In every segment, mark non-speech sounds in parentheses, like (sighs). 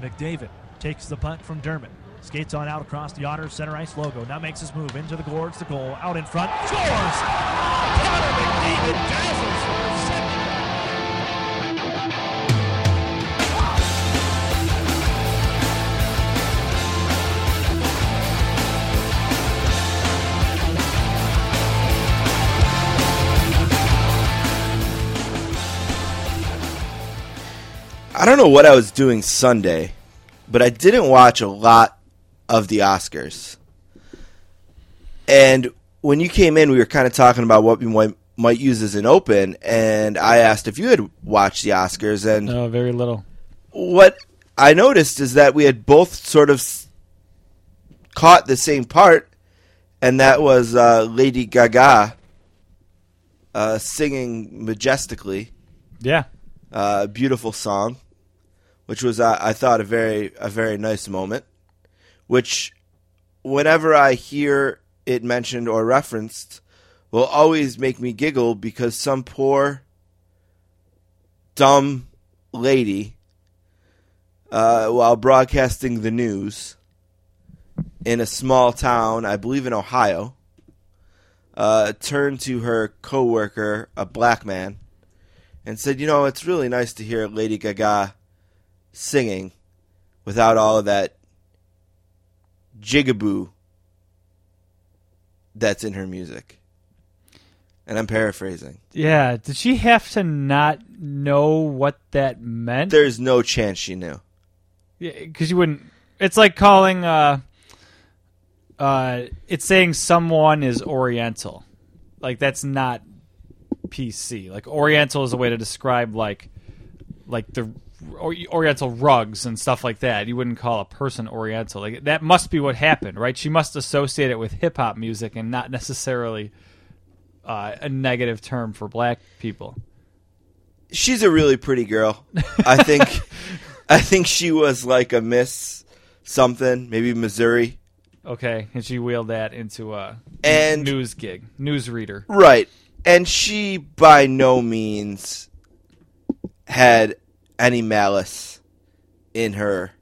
McDavid takes the punt from Dermott. Skates on out across the Otters center ice logo. Now makes his move into the goal. the goal. Out in front. Scores! Connor McDavid dazzles I don't know what I was doing Sunday, but I didn't watch a lot of the Oscars. And when you came in, we were kind of talking about what we might, might use as an open, and I asked if you had watched the Oscars, and No, very little. what I noticed is that we had both sort of caught the same part, and that was uh, Lady Gaga uh, singing majestically Yeah. uh, beautiful song, which was uh, I thought a very a very nice moment. Which, whenever I hear it mentioned or referenced, will always make me giggle because some poor, dumb lady, uh, while broadcasting the news in a small town, I believe in Ohio, uh, turned to her coworker, a black man and said, "You know, it's really nice to hear Lady Gaga singing without all of that jigaboo that's in her music." And I'm paraphrasing. Yeah. Did she have to not know what that meant? There's no chance she knew. Yeah, Because you wouldn't. It's like calling. Uh, uh, it's saying someone is Oriental. Like that's not PC. Like Oriental is a way to describe like, like the Oriental rugs and stuff like that. You wouldn't call a person Oriental. Like that must be what happened, right? She must associate it with hip hop music and not necessarily uh, a negative term for black people. She's a really pretty girl. I think (laughs) I think she was like a Miss something, maybe Missouri. Okay, and she wheeled that into a And- news gig, news reader. Right. And she by no means had any malice in her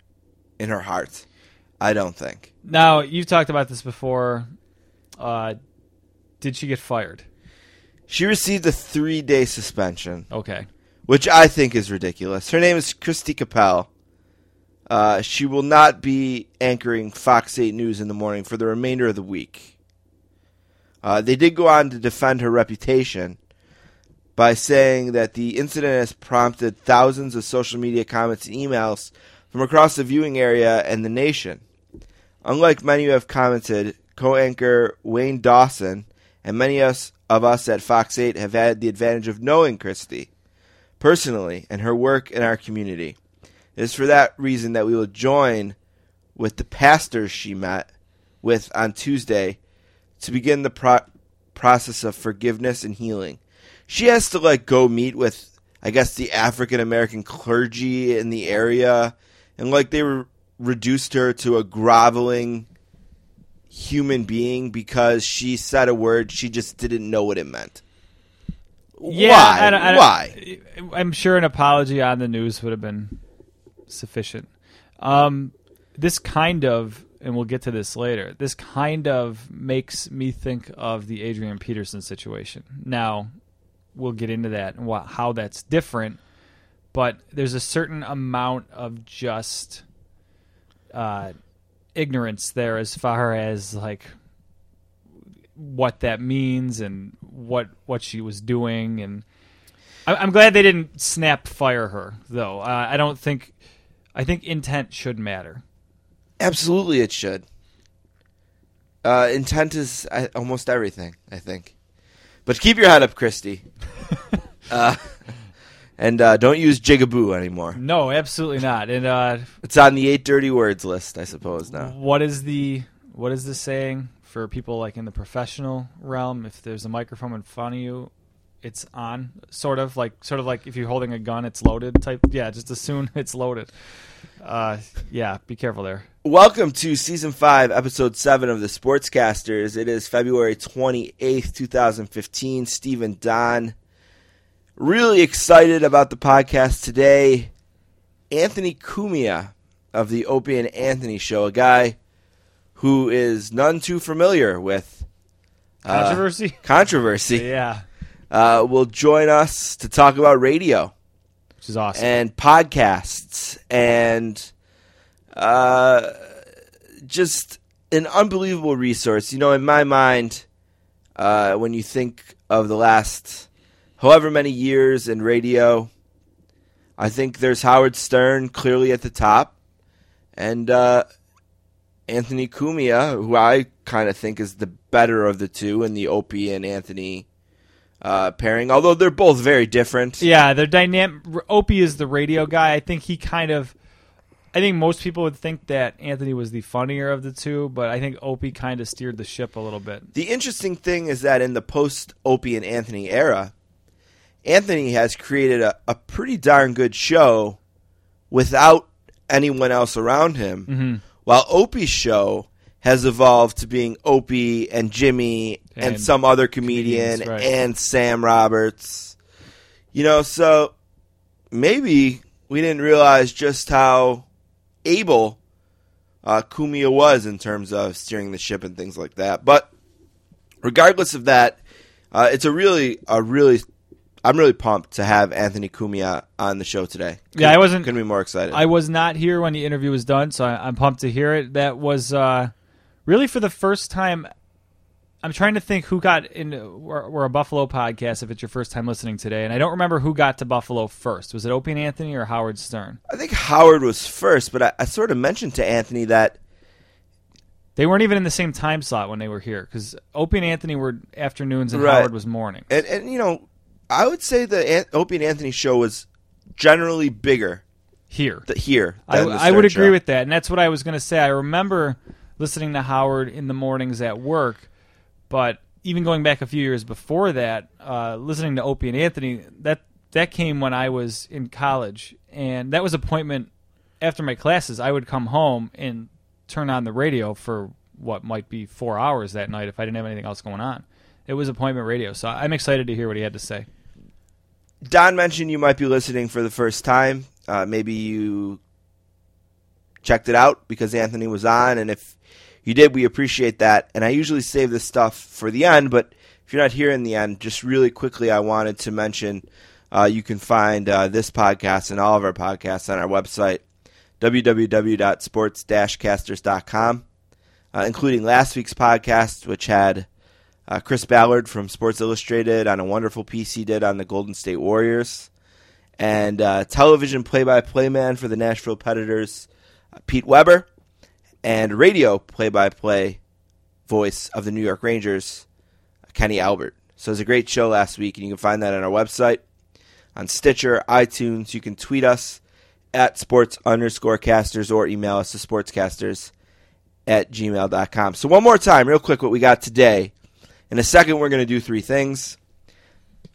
in her heart. I don't think. Now you've talked about this before. Uh, did she get fired? She received a 3-day suspension, Okay. which I think is ridiculous. Her name is Kristi Capel. Uh, she will not be anchoring Fox 8 News in the morning for the remainder of the week. Uh, they did go on to defend her reputation by saying that the incident has prompted thousands of social media comments and emails from across the viewing area and the nation. Unlike many who have commented, co anchor Wayne Dawson and many of us, at Fox 8 have had the advantage of knowing Kristi personally and her work in our community. It is for that reason that we will join with the pastors she met with on Tuesday to begin the pro- process of forgiveness and healing. She has to like go meet with I guess the African American clergy in the area and like they were reduced her to a groveling human being because she said a word she just didn't know what it meant. Yeah, Why? I don't- I don't- Why? I'm sure an apology on the news would have been sufficient. Um, this kind of, and we'll get to this later. This kind of makes me think of the Adrian Peterson situation. Now, we'll get into that and wha- how that's different. But there's a certain amount of just uh, ignorance there as far as like what that means and what what she was doing and I- I'm glad they didn't snap fire her though. Uh, I don't think I think intent should matter. Absolutely, it should. Uh, intent is uh, almost everything, I think. But keep your head up, Kristi. (laughs) uh, and uh, don't use jigaboo anymore. No, absolutely not. And uh, It's on the eight dirty words list, I suppose. Now, what is the what is the saying for people like in the professional realm? If there's a microphone in front of you, it's on. Sort of like sort of like if you're holding a gun, it's loaded. Type. Yeah, just assume (laughs) it's loaded. Uh, yeah, be careful there. Welcome to season five, episode seven of the Sportscasters. It is February twenty eighth, two thousand fifteen. Stephen Don, really excited about the podcast today. Anthony Cumia of the Opie and Anthony show, a guy who is none too familiar with uh, Controversy. (laughs) controversy, yeah, uh, will join us to talk about radio which is awesome. and podcasts and uh, just an unbelievable resource. You know, in my mind, uh, when you think of the last however many years in radio, I think there's Howard Stern clearly at the top, and uh, Anthony Cumia, who I kind of think is the better of the two in the Opie and Anthony uh, pairing. Although they're both very different. Yeah, they're dynamic. Opie is the radio guy. I think he kind of. I think most people would think that Anthony was the funnier of the two, but I think Opie kind of steered the ship a little bit. The interesting thing is that in the post Opie and Anthony era, Anthony has created a, a pretty darn good show without anyone else around him, Mm-hmm. while Opie's show has evolved to being Opie and Jimmy and, And some other comedian right. and Sam Roberts. You know, so maybe we didn't realize just how able uh, Cumia was in terms of steering the ship and things like that. But regardless of that, uh, it's a really, a really, I'm really pumped to have Anthony Cumia on the show today. Yeah, I wasn't- couldn't be more excited. I was not here when the interview was done, so I, I'm pumped to hear it. That was uh, really for the first time. I'm trying to think who got in. We're, we're a Buffalo podcast. If it's your first time listening today, and I don't remember who got to Buffalo first. Was it Opie and Anthony or Howard Stern? I think Howard was first, but I, I sort of mentioned to Anthony that They weren't even in the same time slot when they were here because Opie and Anthony were afternoons and Right. Howard was morning. and and you know, I would say the An- Opie and Anthony show was generally bigger Here, th- here. I, I would Stern agree with that, and that's what I was going to say. I remember listening to Howard in the mornings at work, but even going back a few years before that, uh, listening to Opie and Anthony, that that came when I was in college, and that was appointment after my classes. I would come home and turn on the radio for what might be four hours that night if I didn't have anything else going on. It was appointment radio, so I'm excited to hear what he had to say. Don mentioned you might be listening for the first time. Uh, maybe you checked it out because Anthony was on, and if you did, we appreciate that. And I usually save this stuff for the end, but if you're not here in the end, just really quickly, I wanted to mention uh, you can find uh, this podcast and all of our podcasts on our website, www.sports-casters.com, uh, including last week's podcast, which had uh, Chris Ballard from Sports Illustrated on a wonderful piece he did on the Golden State Warriors, and uh, television play-by-play man for the Nashville Predators, uh, Pete Weber, and radio play-by-play voice of the New York Rangers, Kenny Albert. So it was a great show last week, and you can find that on our website, on Stitcher, iTunes. You can tweet us at sports underscore casters or email us to sportscasters at gmail.com. So one more time, real quick, what we got today. In a second, we're going to do three things.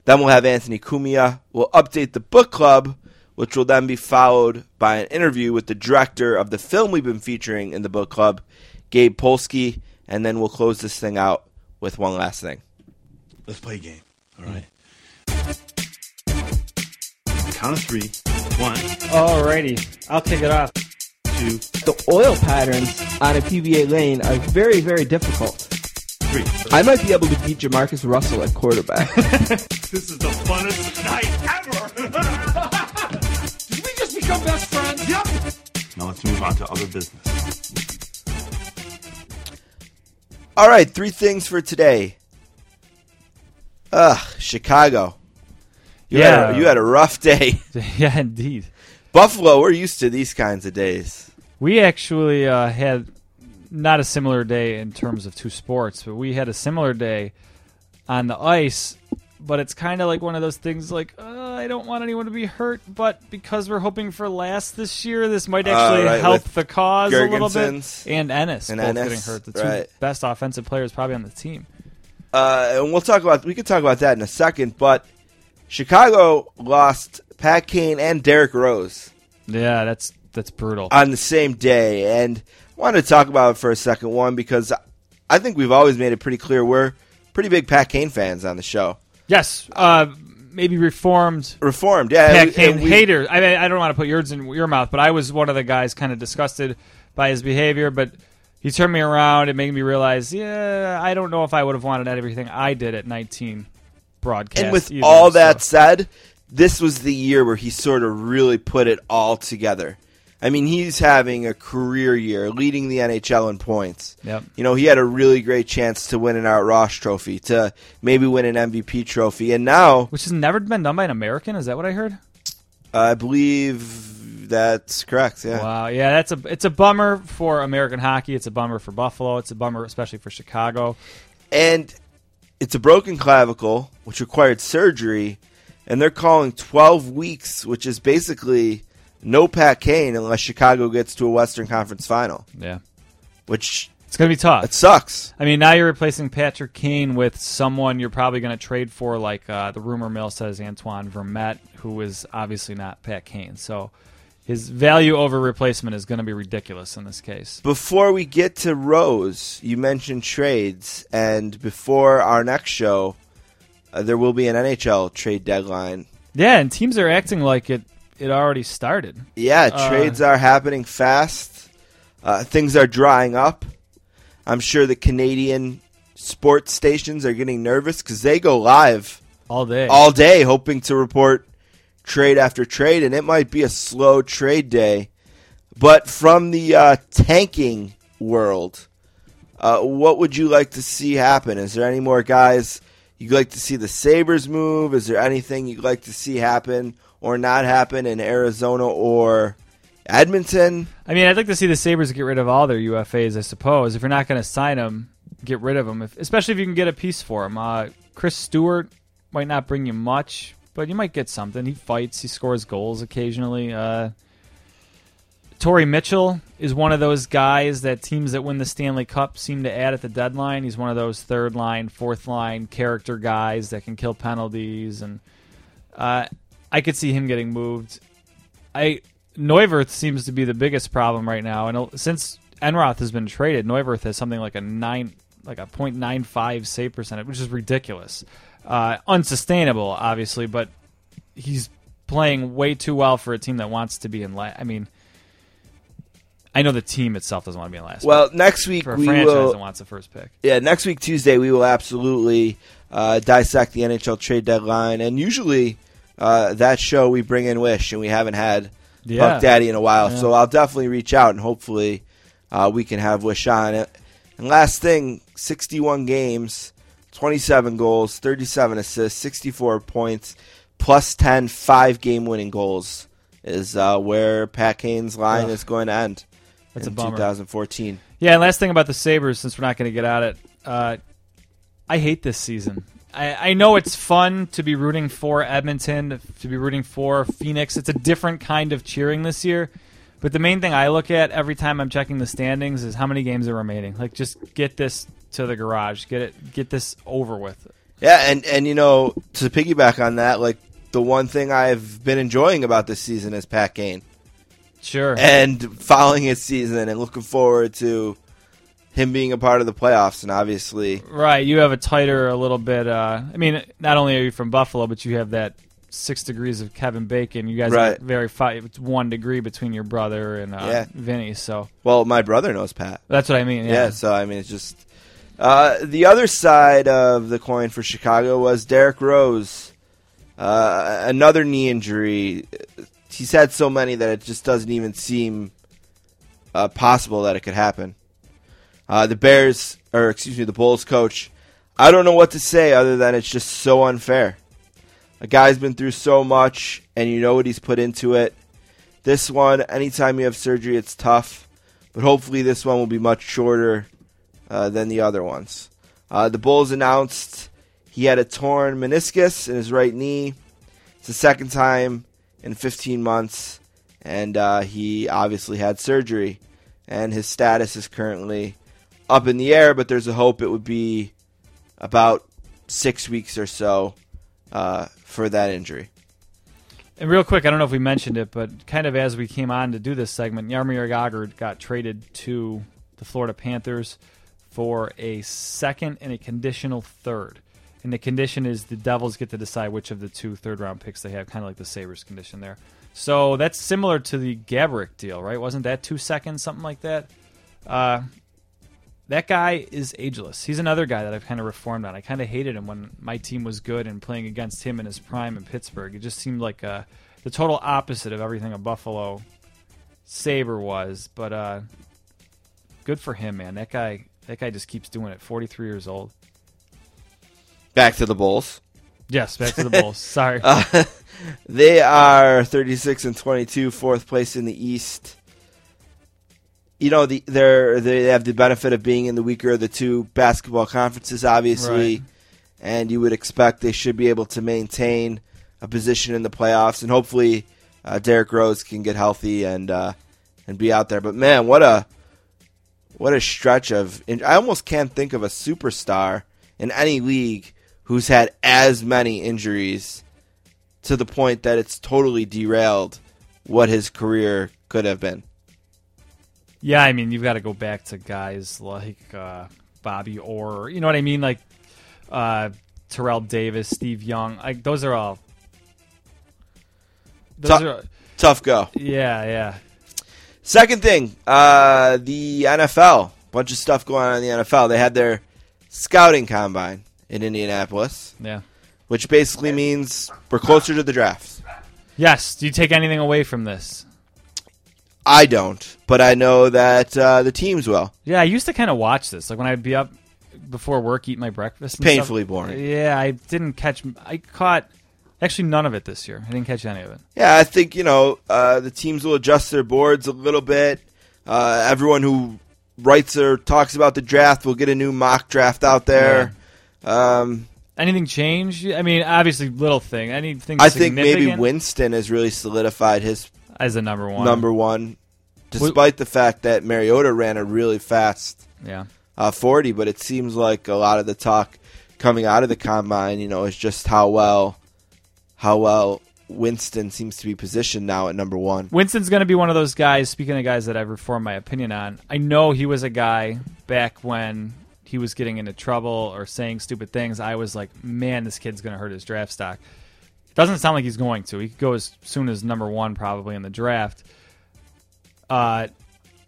Then we'll have Anthony Cumia. We'll update the book club, which will then be followed by an interview with the director of the film we've been featuring in the book club, Gabe Polsky. And then we'll close this thing out with one last thing. Let's play a game. All right. Mm-hmm. Count of three. One, Alrighty, I'll take it off. two, The oil patterns on a PBA lane are very, very difficult. three. I might be able to beat JaMarcus Russell at quarterback. (laughs) This is the funnest night ever. (laughs) Did we just become best friends? yep. Now let's move on to other business. All right, three things for today. Ugh, Chicago. You Yeah. had a, you had a rough day. (laughs) yeah, indeed. Buffalo, we're used to these kinds of days. We actually uh, had not a similar day in terms of two sports, but we had a similar day on the ice. But it's kind of like one of those things like, uh, I don't want anyone to be hurt, but because we're hoping for last this year, this might actually Uh, right, help the cause a little bit. And Ennis and both Ennis, getting hurt. The two right. best offensive players probably on the team. Uh, and we'll talk about we could talk about that in a second. But Chicago lost Pat Kane and Derrick Rose Yeah, that's that's brutal. on the same day, and I wanted to talk about it for a second. One because I think we've always made it pretty clear we're pretty big Pat Kane fans on the show. Yes, uh, maybe reformed reformed. Yeah, Pat and- and we- hater. I mean, I don't want to put words in your mouth, but I was one of the guys kind of disgusted by his behavior. But he turned me around and made me realize, yeah, I don't know if I would have wanted everything I did at 19 broadcast. And with either, all so- that said, this was the year where he sort of really put it all together. I mean, he's having a career year, leading the NHL in points. Yep. You know, he had a really great chance to win an Art Ross trophy, to maybe win an MVP trophy, and now which has never been done by an American. Is that what I heard? I believe that's correct. Yeah. Wow, yeah, that's a it's a bummer for American hockey. It's a bummer for Buffalo. It's a bummer, especially for Chicago. and it's a broken clavicle, which required surgery, and they're calling 12 weeks, which is basically no Pat Kane unless Chicago gets to a Western Conference final, Yeah, which it's gonna be tough. it sucks. I mean, now you're replacing Patrick Kane with someone you're probably going to trade for, like uh, the rumor mill says Antoine Vermette, who is obviously not Pat Kane. So his value over replacement is going to be ridiculous in this case. Before we get to Rose, you mentioned trades, and before our next show, uh, there will be an NHL trade deadline. Yeah, and teams are acting like it it already started. Yeah, Uh, trades are happening fast. Uh, things are drying up. I'm sure the Canadian sports stations are getting nervous because they go live All day. all day hoping to report trade after trade, and it might be a slow trade day. But from the uh, tanking world, uh, what would you like to see happen? Is there any more guys you'd like to see the Sabres move? Is there anything you'd like to see happen or not happen in Arizona or Edmonton? I mean, I'd like to see the Sabres get rid of all their UFAs, I suppose. If you're not going to sign them, get rid of them, if, especially if you can get a piece for them. Uh, Chris Stewart might not bring you much, but you might get something. He fights, he scores goals occasionally. Uh, Mitchell is one of those guys that teams that win the Stanley Cup seem to add at the deadline. He's one of those third line, fourth line character guys that can kill penalties, and uh, I could see him getting moved. I Neuvirth seems to be the biggest problem right now, and since Enroth has been traded, Neuvirth has something like a nine, like a .95 save percentage, which is ridiculous, uh, unsustainable, obviously. But he's playing way too well for a team that wants to be in last. I mean, I know the team itself doesn't want to be in last. Well, next week for a we franchise will. that wants the first pick. Yeah, next week Tuesday we will absolutely uh, dissect the NHL trade deadline, and usually uh, that show we bring in Wish, and we haven't had Yeah. Buck Daddy in a while, Yeah. so I'll definitely reach out and hopefully uh, we can have Wish on it. And last thing, sixty-one games, twenty-seven goals, thirty-seven assists, sixty-four points, plus 10 five-game winning goals is uh, where Pat Kane's line Ugh. is going to end That's in a 2014. Yeah, and last thing about the Sabres, since we're not going to get at it, uh, I hate this season. I, I know it's fun to be rooting for Edmonton, to be rooting for Phoenix. It's a different kind of cheering this year. But the main thing I look at every time I'm checking the standings is how many games are remaining. Like, just get this to the garage, get it, get this over with. Yeah, and and you know to piggyback on that, like the one thing I've been enjoying about this season is Pat Kane, Sure. and following his season and looking forward to him being a part of the playoffs, and obviously, Right, you have a tighter, a little bit. Uh, I mean, not only are you from Buffalo, but you have that six degrees of Kevin Bacon. You guys Right. are very five. It's one degree between your brother and uh, Yeah. Vinny. So well, my brother knows Pat. that's what I mean. Yeah, Yeah. so I mean, it's just uh, the other side of the coin for Chicago was Derrick Rose, uh, another knee injury. He's had so many that it just doesn't even seem uh, possible that it could happen. Uh, the Bears, or excuse me, the Bulls coach. I don't know what to say other than it's just so unfair. A guy's been through so much, and you know what he's put into it. This one, anytime you have surgery, it's tough, but hopefully this one will be much shorter uh, than the other ones. Uh, the Bulls announced he had a torn meniscus in his right knee. It's the second time in 15 months, and uh, he obviously had surgery. And his status is currently up in the air, but there's a hope it would be about six weeks or so uh, for that injury. And real quick, I don't know if we mentioned it, but kind of as we came on to do this segment, Jaromir Jagr got traded to the Florida Panthers for a second and a conditional third. and the condition is the Devils get to decide which of the two third round picks they have, kind of like the Sabres condition there. So that's similar to the Gabrick deal, right? Wasn't that two seconds, something like that? Uh, that guy is ageless. He's another guy that I've kind of reformed on. I kind of hated him when my team was good and playing against him in his prime in Pittsburgh. It just seemed like uh, the total opposite of everything a Buffalo Saber was. But uh, good for him, man. That guy, that guy just keeps doing it. Forty three years old. Back to the Bulls. Yes, back to the Bulls. (laughs) Sorry. Uh, (laughs) they are 36 and 22, fourth place in the East. You know, the, they're they have the benefit of being in the weaker of the two basketball conferences, obviously, Right. and you would expect they should be able to maintain a position in the playoffs, and hopefully, uh, Derrick Rose can get healthy and uh, and be out there. But man, what a what a stretch of! I almost can't think of a superstar in any league who's had as many injuries to the point that it's totally derailed what his career could have been. Yeah, I mean, you've got to go back to guys like uh, Bobby Orr. You know what I mean? Like uh, Terrell Davis, Steve Young. Like those are all. Those Tou- are, Tough go. yeah, yeah. Second thing, uh, the NFL. Bunch of stuff going on in the NFL. They had their scouting combine in Indianapolis, Yeah. which basically means we're closer to the draft. Yes. Do you take anything away from this? I don't, but I know that uh, the teams will. Yeah, I used to kind of watch this. Like when I'd be up before work, eat my breakfast. And Painfully stuff. boring. Yeah, I didn't catch. I caught actually none of it this year. I didn't catch any of it. Yeah, I think you know uh, the teams will adjust their boards a little bit. Uh, everyone who writes or talks about the draft will get a new mock draft out there. Um, Anything change? I mean, obviously, little thing. Anything? I think maybe Winston has really solidified his as a number one. number one, despite the fact that Mariota ran a really fast Yeah. uh, 40. But it seems like a lot of the talk coming out of the combine, you know, is just how well, how well Winston seems to be positioned now at number one. Winston's going to be one of those guys. Speaking of guys that I've reformed my opinion on, I know he was a guy back when he was getting into trouble or saying stupid things. I was like, man, this kid's going to hurt his draft stock. Doesn't sound like he's going to. He could go as soon as number one probably in the draft. Uh,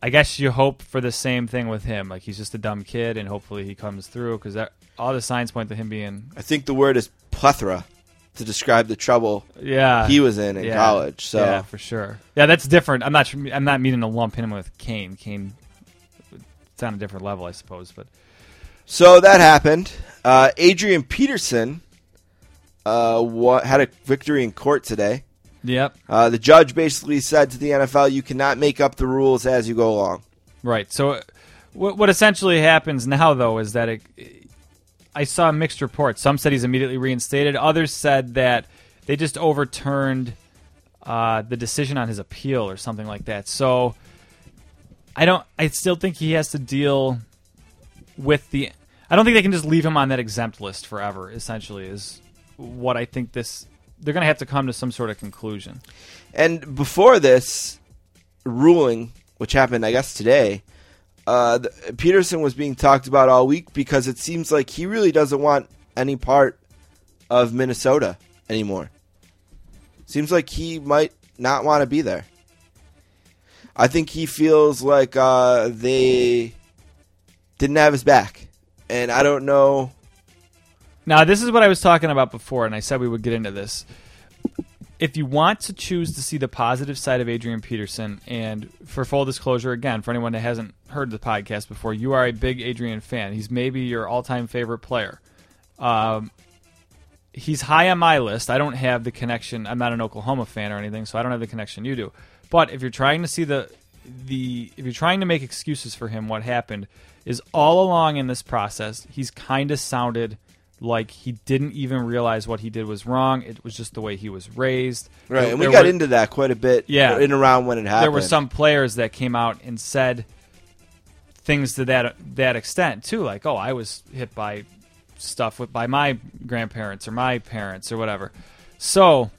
I guess you hope for the same thing with him. Like he's just a dumb kid, and hopefully he comes through because all the signs point to him being I think the word is plethora to describe the trouble yeah he was in in Yeah. college. So yeah, for sure. Yeah, that's different. I'm not. I'm not meaning to lump him with Kane. Kane, it's on a different level, I suppose. But So that happened. Uh, Adrian Peterson uh, wa- had a victory in court today. yep, Uh, the judge basically said to the NFL, "You cannot make up the rules as you go along." right. So, uh, what what essentially happens now, though, is that it, I saw mixed reports. Some said he's immediately reinstated. Others said that they just overturned uh, the decision on his appeal or something like that. So, I don't. I still think he has to deal with the. I don't think they can just leave him on that exempt list forever. Essentially, is what I think this. They're going to have to come to some sort of conclusion. And before this ruling, which happened, I guess today, uh, the, Peterson was being talked about all week because it seems like he really doesn't want any part of Minnesota anymore. Seems like he might not want to be there. I think he feels like uh, they didn't have his back, and I don't know. Now, this is what I was talking about before, and I said we would get into this. If you want to choose to see the positive side of Adrian Peterson, and for full disclosure, again, for anyone that hasn't heard the podcast before, you are a big Adrian fan. He's maybe your all time favorite player. Um, he's high on my list. I don't have the connection. I'm not an Oklahoma fan or anything, so I don't have the connection you do. But if you're trying to see the the if you're trying to make excuses for him, what happened is all along in this process, he's kind of sounded like he didn't even realize what he did was wrong. It was just the way he was raised. Right, There- and we got were- into that quite a bit. Yeah. in around when it happened. there were some players that came out and said things to that that extent too, like, "Oh, I was hit by stuff with by my grandparents or my parents or whatever." So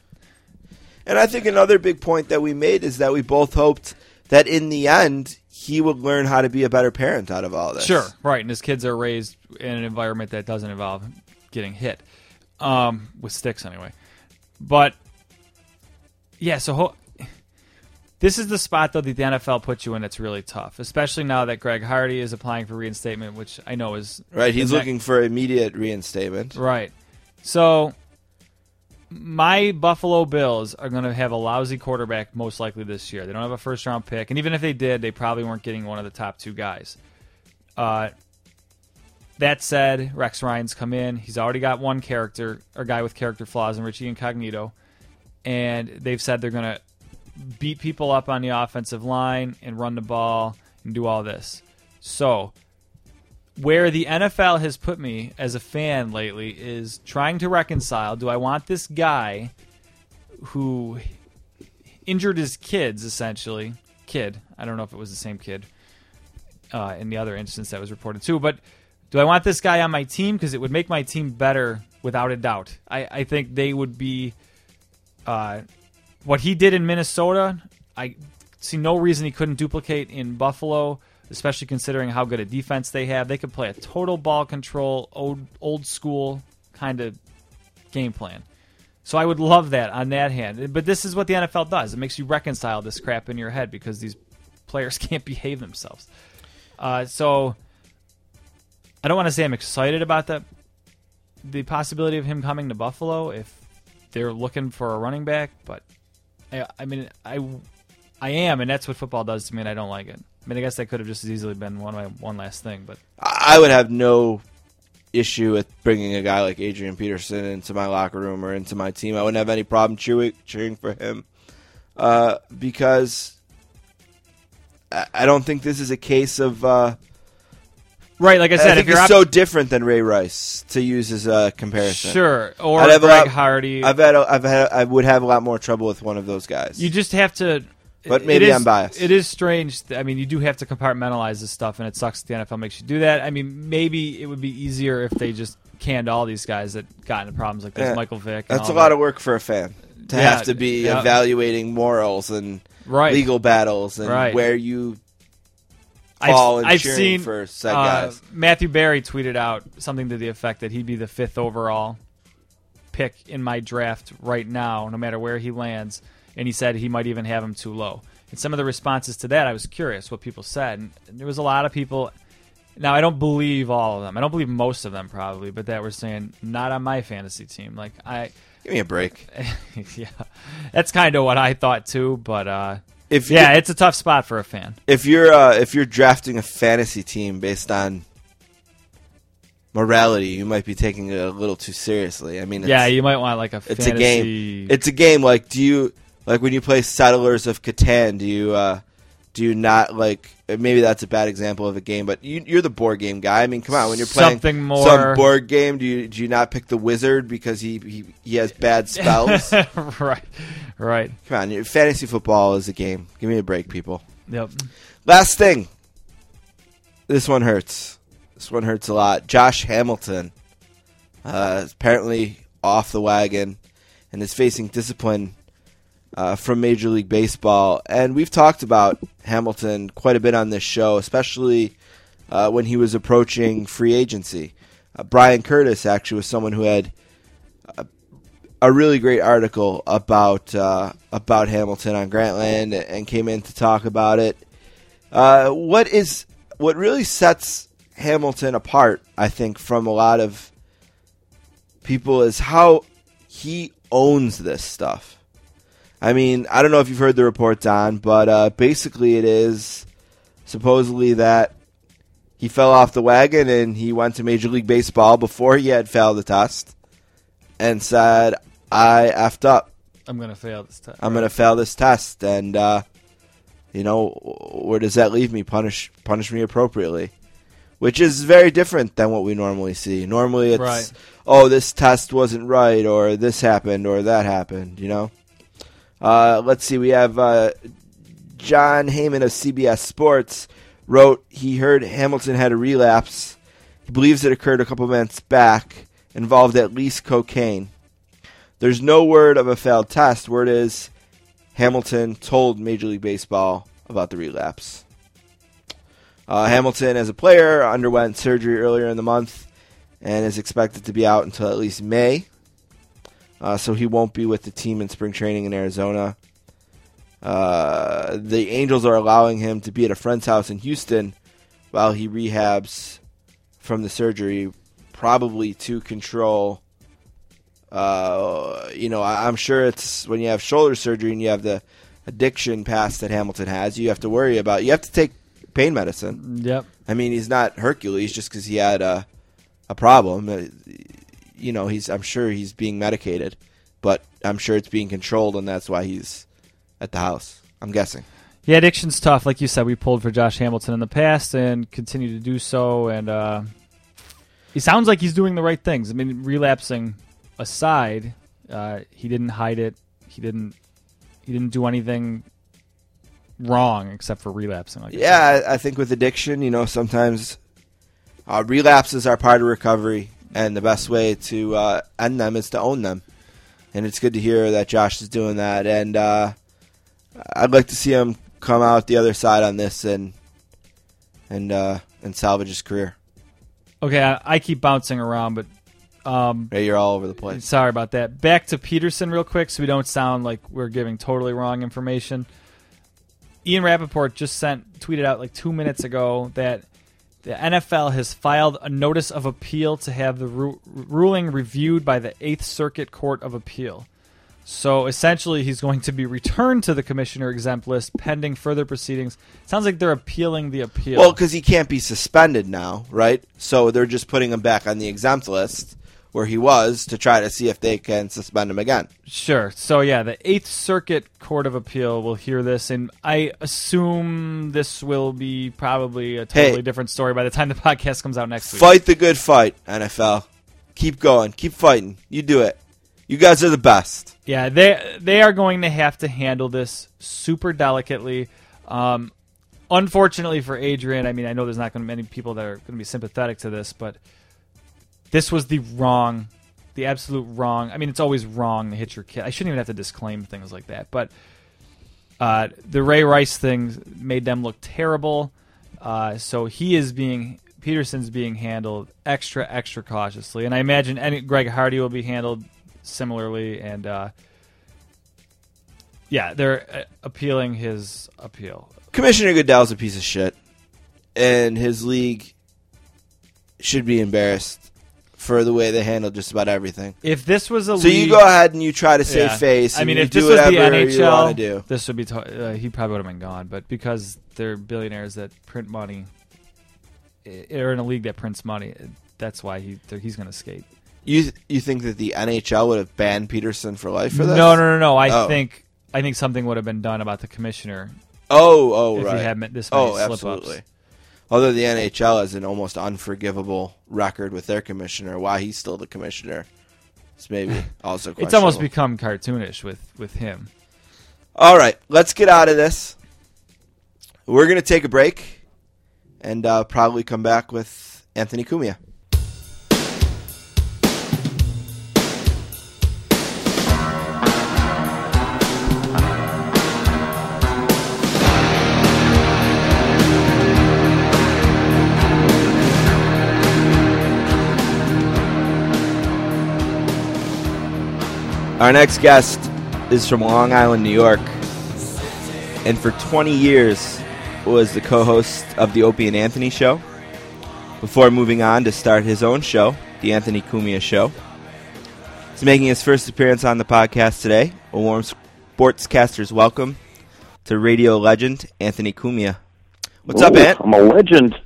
And I think another big point that we made is that we both hoped that in the end he would learn how to be a better parent out of all this. sure, right, and his kids are raised in an environment that doesn't involve getting hit um, with sticks anyway. But yeah, so ho- this is the spot though that the NFL puts you in. It's really tough, especially now that Greg Hardy is applying for reinstatement, which I know is Right, he's next- looking for immediate reinstatement. Right. So my Buffalo Bills are going to have a lousy quarterback most likely this year. They don't have a first round pick, and even if they did, they probably weren't getting one of the top two guys. Uh, that said, Rex Ryan's come in. He's already got one character or guy with character flaws in Richie Incognito, and they've said they're going to beat people up on the offensive line and run the ball and do all this. So where the NFL has put me as a fan lately is trying to reconcile do I want this guy who injured his kids essentially kid I don't know if it was the same kid uh, in the other instance that was reported too but do I want this guy on my team because it would make my team better without a doubt I, I think they would be uh, what he did in Minnesota I see no reason he couldn't duplicate in Buffalo especially considering how good a defense they have. They could play a total ball control, old, old school kind of game plan. So I would love that on that hand. But this is what the NFL does. It makes you reconcile this crap in your head because these players (laughs) can't behave themselves. Uh, so I don't want to say I'm excited about the the possibility of him coming to Buffalo if they're looking for a running back, but I, I mean I I am, and that's what football does to me, and I don't like it. I mean, I guess that could have just as easily been one one last thing, but I would have no issue with bringing a guy like Adrian Peterson into my locker room or into my team. I wouldn't have any problem cheering, cheering for him uh, because I, I don't think this is a case of. Uh, right, like I I, said, if think you're op- so different than Ray Rice to use as a uh, comparison. sure, or I'd have a Greg lot- Hardy, I've had, a, I've had, I would have a lot more trouble with one of those guys. you just have to. But maybe is- I'm biased. It is strange. I mean, you do have to compartmentalize this stuff, and it sucks the NFL makes you do that. I mean, maybe it would be easier if they just canned all these guys that got into problems like this, Yeah. Michael Vick. and That's a lot that. of work for a fan to Yeah, have to be yeah. evaluating morals and right. legal battles and Right. where you I've, I've seen for said uh, guys. Matthew Berry tweeted out something to the effect that he'd be the fifth overall pick in my draft right now, no matter where he lands. And he said he might even have him too low. And some of the responses to that, I was curious what people said. And there was a lot of people. Now I don't believe all of them. I don't believe most of them probably, but that were saying not on my fantasy team. Like I, Give me a break. (laughs) yeah, that's kind of what I thought too. But uh, If yeah, it's a tough spot for a fan. if you're uh, if you're drafting a fantasy team based on morality, you might be taking it a little too seriously. I mean, it's, Yeah, you might want like a it's fantasy. a game. It's a game. Like, do you like when you play Settlers of Catan? Do you uh, do you not like? Maybe that's a bad example of a game, but you, you're the board game guy. I mean, come on, when you're playing Something more- some board game, do you do you not pick the wizard because he he, he has bad (laughs) spells? (laughs) right, right. come on, fantasy football is a game. Give me a break, people. Yep. Last thing. This one hurts. This one hurts a lot. Josh Hamilton, uh, apparently off the wagon and is facing discipline uh, from Major League Baseball. And we've talked about Hamilton quite a bit on this show, especially uh, when he was approaching free agency. Uh, Bryan Curtis actually was someone who had a, a really great article about uh, about Hamilton on Grantland and came in to talk about it. Uh, what is what really sets Hamilton apart, I think, from a lot of people is how he owns this stuff. I mean, I don't know if you've heard the reports on, but uh, basically it is supposedly that he fell off the wagon and he went to Major League Baseball before he had failed the test and said, I effed up. I'm gonna fail this test. I'm going to fail this test. And, uh, you know, where does that leave me? Punish, punish me appropriately. Which is very different than what we normally see. Normally it's, Right. oh, this test wasn't right, or this happened, or that happened, you know? Uh, let's see, we have uh, Jon Heyman of CBS Sports wrote he heard Hamilton had a relapse. He believes it occurred a couple months back, involved at least cocaine. There's no word of a failed test. Word is Hamilton told Major League Baseball about the relapse. Uh, Hamilton, as a player, underwent surgery earlier in the month and is expected to be out until at least May. Uh, so he won't be with the team in spring training in Arizona. Uh, the Angels are allowing him to be at a friend's house in Houston while he rehabs from the surgery, probably to control. Uh, you know, I, I'm sure it's when you have shoulder surgery and you have the addiction past that Hamilton has, you have to worry about. You have to take pain medicine. Yep. I mean, he's not Hercules just because he had a a problem. You know, he's. I'm sure he's being medicated, but I'm sure it's being controlled, and that's why he's at the house. I'm guessing. Yeah, addiction's tough. Like you said, we pulled for Josh Hamilton in the past and continue to do so. And uh, he sounds like he's doing the right things. I mean, relapsing aside, uh, he didn't hide it. He didn't. He didn't do anything wrong except for relapsing. Like Yeah, I, I think with addiction, you know, sometimes uh, relapses are part of recovery, and the best way to uh, end them is to own them. And it's good to hear that Josh is doing that. And uh, I'd like to see him come out the other side on this and and uh, and salvage his career. Okay, I, I keep bouncing around, but um, Hey, you're all over the place. Sorry about that. Back to Peterson real quick so we don't sound like we're giving totally wrong information. Ian Rapoport just sent tweeted out like two minutes ago that the NFL has filed a notice of appeal to have the ru- ruling reviewed by the Eighth Circuit Court of Appeal. So essentially, he's going to be returned to the commissioner exempt list pending further proceedings. Sounds like they're appealing the appeal. Well, because he can't be suspended now, right? So they're just putting him back on the exempt list where he was to try to see if they can suspend him again. Sure. So yeah, the Eighth Circuit Court of Appeal will hear this, and I assume this will be probably a totally Hey. different story by the time the (laughs) podcast comes out next week. Fight the good fight, NFL. Keep going. Keep fighting. You do it. You guys are the best. Yeah, they they are going to have to handle this super delicately. Um, unfortunately for Adrian, I mean, I know there's not going to be many people that are going to be sympathetic to this, but this was the wrong, the absolute wrong. I mean, it's always wrong to hit your kid. I shouldn't even have to disclaim things like that, but uh, the Ray Rice thing made them look terrible. Uh, so he is being Peterson's being handled extra extra cautiously, and I imagine any Greg Hardy will be handled similarly. And uh, yeah, they're uh, appealing his appeal. Commissioner Goodell's a piece of shit, and his league should be embarrassed for the way they handle just about everything. If this was a league So you go ahead and you try to save Yeah. face. I mean, if do this was the NHL, this would be to- uh, he probably would have been gone. But because they're billionaires that print money, or in a league that prints money, that's why he he's going to skate. You you think that the NHL would have banned Peterson for life for this? No, no, no, no. I Oh. think I think something would have been done about the commissioner Oh, oh, if right. he had this many oh, slip-ups. absolutely. Although the NHL has an almost unforgivable record with their commissioner, why he's still the commissioner, it's maybe (laughs) also It's almost become cartoonish with with him. All right, let's get out of this. We're going to take a break and uh, probably come back with Anthony Cumia. Our next guest is from Long Island, New York, and for 20 years was the co-host of the Opie and Anthony Show. Before moving on to start his own show, the Anthony Cumia Show, he's making his first appearance on the podcast today. A warm sportscaster's welcome to radio legend Anthony Cumia. What's up, Ooh, Ant? I'm a legend.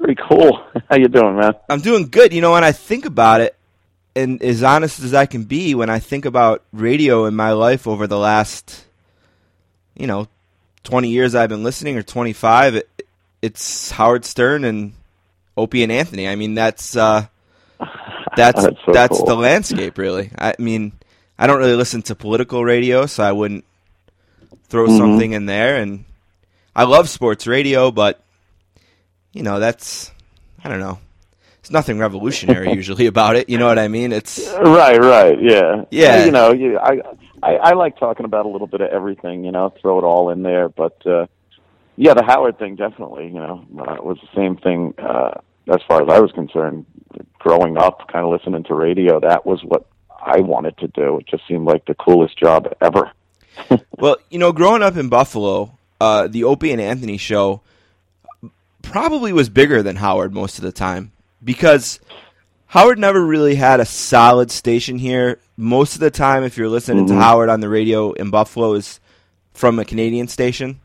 Very cool. (laughs) How you doing, man? I'm doing good. You know, when I think about it, and as honest as I can be, when I think about radio in my life over the last, you know, 20 years I've been listening, or 25, it, it's Howard Stern and Opie and Anthony. I mean, that's uh, (laughs) that's That's so that's cool. the landscape, really. I mean, I don't really listen to political radio, so I wouldn't throw Mhm. something in there. And I love sports radio, but you know, that's I don't know. There's nothing revolutionary usually about it. You know what I mean? It's Right, right, yeah, Yeah. You know, you, I, I, I like talking about a little bit of everything. You know, throw it all in there. But uh, yeah, the Howard thing definitely. You know, uh, was the same thing. Uh, as far as I was concerned, growing up, kind of listening to radio, that was what I wanted to do. It just seemed like the coolest job ever. (laughs) Well, you know, growing up in Buffalo, uh, the Opie and Anthony show probably was bigger than Howard most of the time because Howard never really had a solid station here. Most of the time, if you're listening to Mhm. Howard on the radio in Buffalo, is from a Canadian station.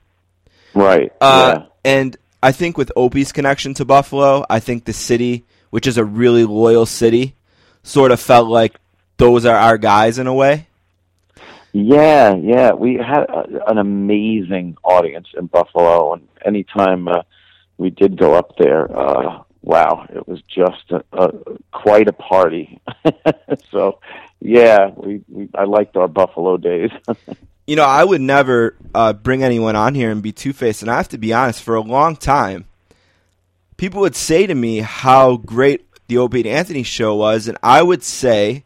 Right. Uh, yeah. And I think with Opie's connection to Buffalo, I think the city, which is a really loyal city, sort of felt like those are our guys in a way. Yeah, yeah, we had a, an amazing audience in Buffalo, and anytime uh, we did go up there, uh, wow, it was just a, a, quite a party. (laughs) so, yeah, we, we I liked our Buffalo days. (laughs) you know, I would never uh, bring anyone on here and be two faced. And I have to be honest, for a long time, people would say to me how great the Opie and Anthony show was, and I would say,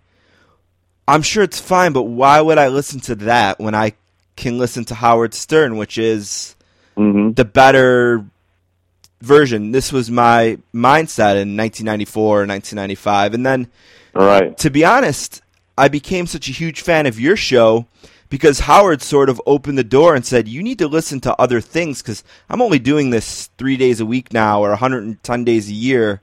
I'm sure it's fine, but why would I listen to that when I can listen to Howard Stern, which is hmm the better version? This was my mindset in 1994 or 1995. And then Right. to be honest, I became such a huge fan of your show because Howard sort of opened the door and said, "You need to listen to other things because I'm only doing this three days a week now, or 110 days a year."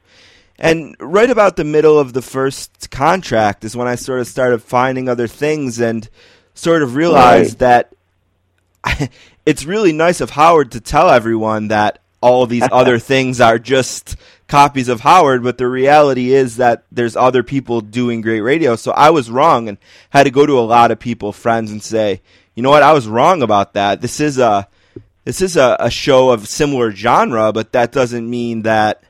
And right about the middle of the first contract is when I sort of started finding other things and sort of realized that (laughs) it's really nice of Howard to tell everyone that all these (laughs) other things are just copies of Howard, but the reality is that there's other people doing great radio. So I was wrong and had to go to a lot of people, friends, and say, you know what, I was wrong about that. This is a this is a, a show of similar genre, but that doesn't mean that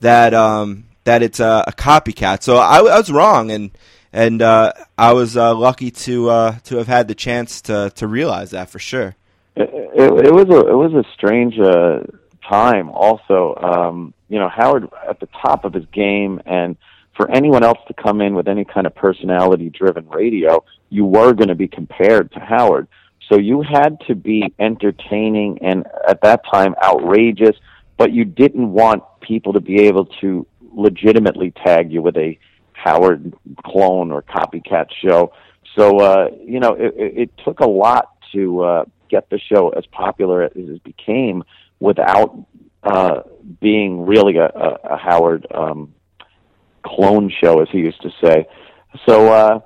that um that it's a, a copycat. So I, I was wrong, and and uh, I was uh, lucky to uh, to have had the chance to to realize that for sure. It, it, it was a it was a strange uh, time. Also, um, you know, Howard at the top of his game, and for anyone else to come in with any kind of personality-driven radio, you were going to be compared to Howard. So you had to be entertaining and at that time outrageous, but you didn't want people to be able to legitimately tag you with a Howard clone or copycat show. So uh, you know, it, it took a lot to uh, get the show as popular as it became without uh, being really a, a, Howard um, clone show, as he used to say. So, uh,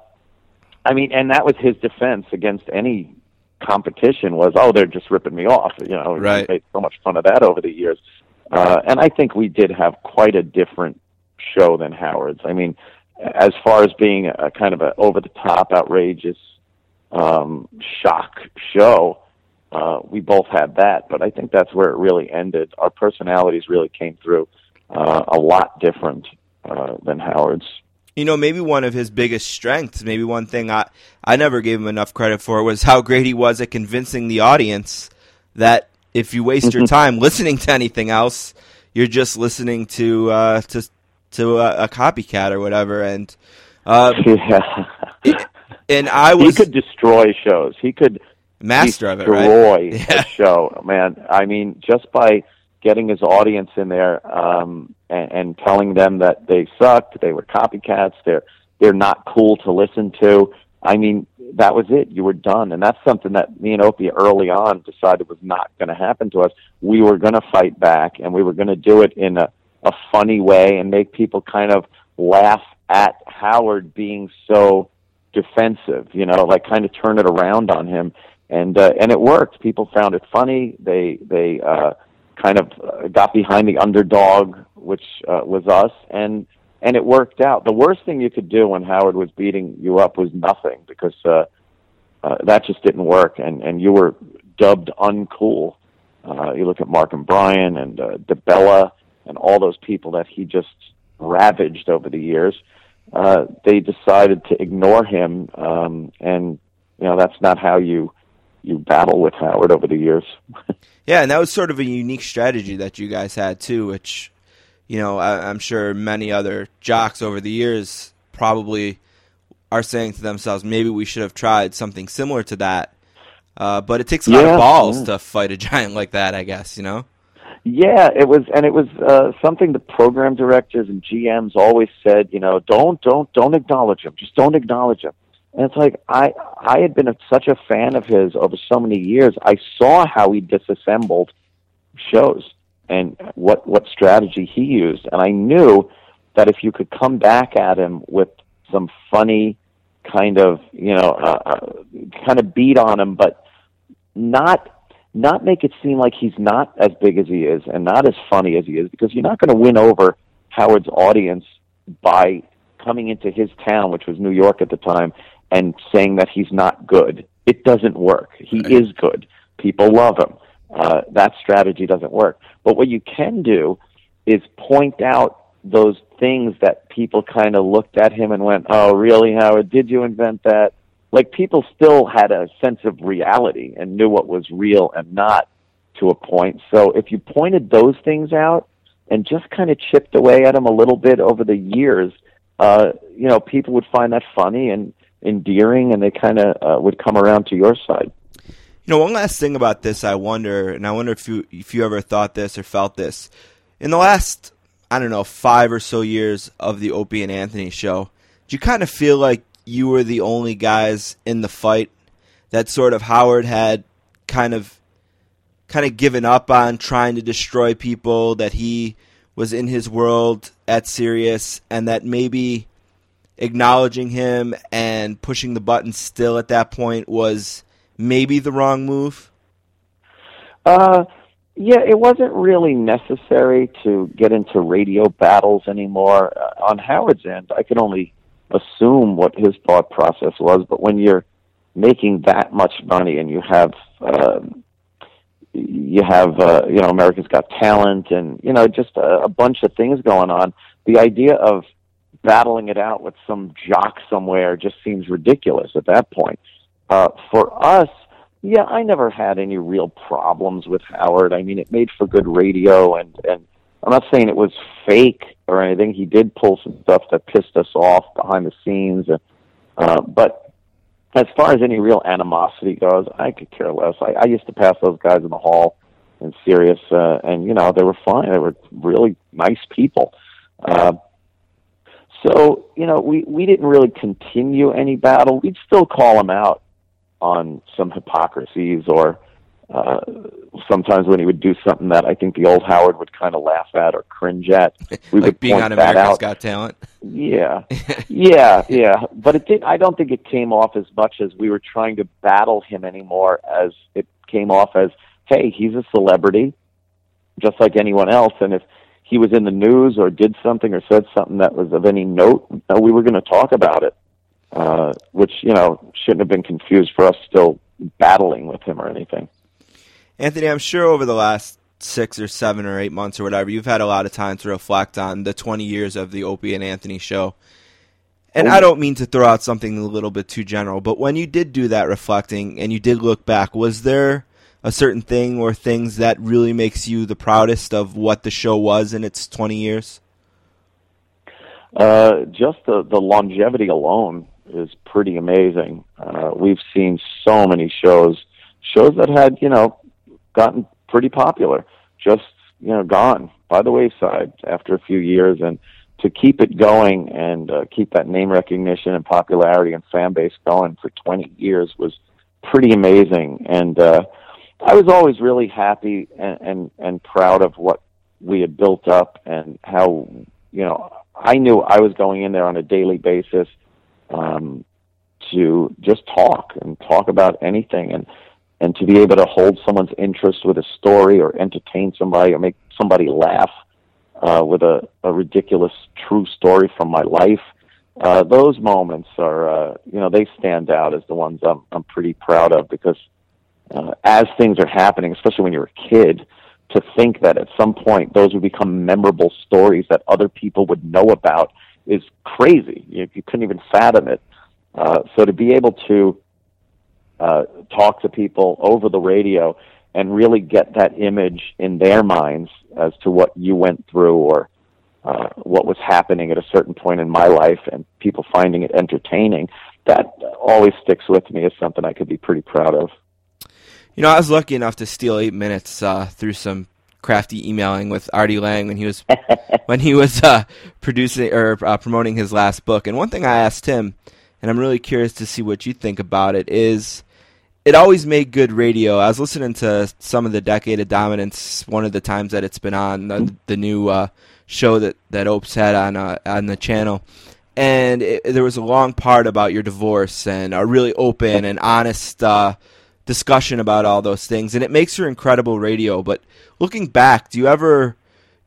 I mean, and that was his defense against any competition was, oh, they're just ripping me off. You know, Right. made so much fun of that over the years. Uh, and I think we did have quite a different show than Howard's. I mean, as far as being a kind of a over the top, outrageous um, shock show, uh, we both had that. But I think that's where it really ended. Our personalities really came through uh, a lot different uh, than Howard's. you know, maybe one of his biggest strengths, maybe one thing I, I never gave him enough credit for was how great he was at convincing the audience that if you waste your time (laughs) listening to anything else, you're just listening to uh, to to a, a copycat or whatever. And uh, (laughs) yeah. and I he could destroy shows. He could master of it, right? destroy (laughs) Yeah. show, man. I mean, just by getting his audience in there um, and, and telling them that they sucked, they were copycats, they're they're not cool to listen to. I mean, that was it. You were done, and that's something that me and Opie early on decided was not going to happen to us. We were going to fight back, and we were going to do it in a a funny way and make people kind of laugh at Howard being so defensive, you know, like kind of turn it around on him. And uh, and it worked. People found it funny. They they uh, kind of uh, got behind the underdog, which uh, was us, and and it worked out. The worst thing you could do when Howard was beating you up was nothing because uh, uh, that just didn't work, and and you were dubbed uncool. Uh, you look at Mark and Brian and uh, DeBella and all those people that he just ravaged over the years. Uh, they decided to ignore him, um, and you know that's not how you you battle with Howard over the years. (laughs) Yeah, and that was sort of a unique strategy that you guys had too, which you know I, I'm sure many other jocks over the years probably are saying to themselves, maybe we should have tried something similar to that. Uh, but it takes a lot Yeah, of balls yeah. to fight a giant like that, I guess. You know. Yeah, it was, and it was uh, something the program directors and GMs always said. You know, don't, don't, don't acknowledge him. Just don't acknowledge him. And it's like I, I had been a, such a fan of his over so many years. I saw how he disassembled shows and what what strategy he used, and I knew that if you could come back at him with some funny kind of, you know, uh, uh, kind of beat on him, but not not make it seem like he's not as big as he is and not as funny as he is because you're not going to win over Howard's audience by coming into his town, which was New York at the time, and saying that he's not good. It doesn't work. He right. is good. People love him. Uh, that strategy doesn't work. But what you can do is point out those things that people kind of looked at him and went, "Oh, really, Howard? Did you invent that?" like people still had a sense of reality and knew what was real and not to a point. So if you pointed those things out and just kind of chipped away at them a little bit over the years, uh, you know, people would find that funny and endearing, and they kind of uh, would come around to your side. You know, one last thing about this, I wonder, and I wonder if you if you ever thought this or felt this in the last, I don't know, five or so years of the Opie and Anthony show. Do you kind of feel like you were the only guys in the fight that sort of Howard had kind of kind of given up on trying to destroy people that he was in his world at Sirius and that maybe acknowledging him and pushing the button still at that point was maybe the wrong move? Uh yeah, it wasn't really necessary to get into radio battles anymore. Uh, on Howard's end, I could only assume what his thought process was, but when you're making that much money and you have uh, you have uh, you know America's Got Talent and you know just a, a bunch of things going on, the idea of battling it out with some jock somewhere just seems ridiculous at that point. Uh, for us, yeah, I never had any real problems with Howard. I mean, it made for good radio, and and I'm not saying it was fake or anything. He did pull some stuff that pissed us off behind the scenes, uh, but as far as any real animosity goes, I could care less. I, I used to pass those guys in the hall in Sirius, uh, and you know they were fine. They were really nice people. Uh, so you know we we didn't really continue any battle. We'd still call him out on some hypocrisies or uh, sometimes when he would do something that I think the old Howard would kind of laugh at or cringe at, (laughs) we like would being on America's out. Got Talent. Yeah, (laughs) yeah, yeah. But it did. I don't think it came off as much as we were trying to battle him anymore. As it came off as, hey, he's a celebrity, just like anyone else, and if he was in the news or did something or said something that was of any note, we were going to talk about it. Uh, which you know shouldn't have been confused for us still battling with him or anything. Anthony, I'm sure over the last six or seven or eight months or whatever, you've had a lot of time to reflect on the 20 years of the Opie and Anthony show. And I don't mean to throw out something a little bit too general, but when you did do that reflecting and you did look back, was there a certain thing or things that really makes you the proudest of what the show was in its 20 years? Uh, just the, the longevity alone is pretty amazing. Uh, we've seen so many shows, shows that had, you know, gotten pretty popular, just you know gone by the wayside after a few years, and to keep it going and uh, keep that name recognition and popularity and fan base going for 20 years was pretty amazing. And uh, I was always really happy and, and and proud of what we had built up and how you know I knew I was going in there on a daily basis um, to just talk and talk about anything and and to be able to hold someone's interest with a story or entertain somebody or make somebody laugh uh, with a, a ridiculous true story from my life. Uh, those moments are, uh, you know, they stand out as the ones I'm, I'm pretty proud of because uh, as things are happening, especially when you're a kid, to think that at some point those would become memorable stories that other people would know about is crazy. You, you couldn't even fathom it. Uh, so to be able to uh, talk to people over the radio and really get that image in their minds as to what you went through or uh, what was happening at a certain point in my life and people finding it entertaining, that always sticks with me as something I could be pretty proud of. You know, I was lucky enough to steal eight minutes uh, through some crafty emailing with Artie Lange when he was (laughs) when he was uh, producing or uh, promoting his last book. And one thing I asked him, and I'm really curious to see what you think about it, is it always made good radio. I was listening to some of the Decade of Dominance one of the times that it's been on the, the new uh, show that that Opes had on uh, on the channel. And it, there was a long part about your divorce and a really open and honest uh, discussion about all those things, and it makes for incredible radio. But looking back, do you ever,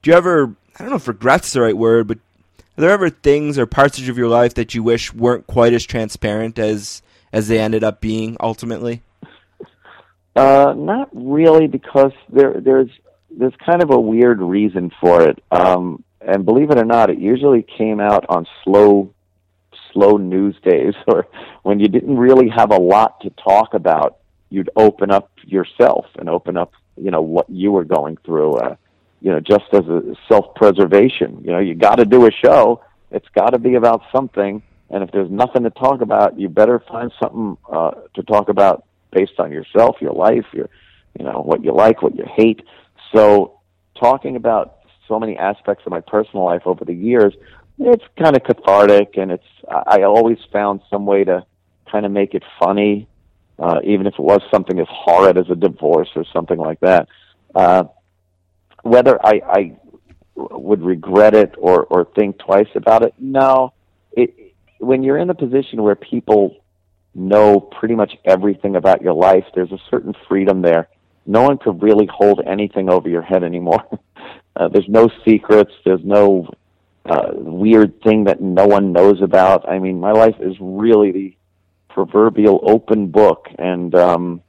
do you ever, I don't know if regret's the right word, but are there ever things or parts of your life that you wish weren't quite as transparent as as they ended up being ultimately? Uh, not really, because there there's there's kind of a weird reason for it. Um, and believe it or not, it usually came out on slow slow news days (laughs) or when you didn't really have a lot to talk about you'd open up yourself and open up, you know, what you were going through, uh, you know, just as a self-preservation. You know, you got to do a show. It's got to be about something. And if there's nothing to talk about, you better find something uh, to talk about based on yourself, your life, your, you know, what you like, what you hate. So, talking about so many aspects of my personal life over the years, it's kind of cathartic, and it's I always found some way to kind of make it funny uh, even if it was something as horrid as a divorce or something like that. Uh, whether I, I would regret it or, or think twice about it, no. It, when you're in a position where people know pretty much everything about your life, there's a certain freedom there. No one could really hold anything over your head anymore. (laughs) uh, there's no secrets. There's no uh, weird thing that no one knows about. I mean, my life is really the proverbial open book and um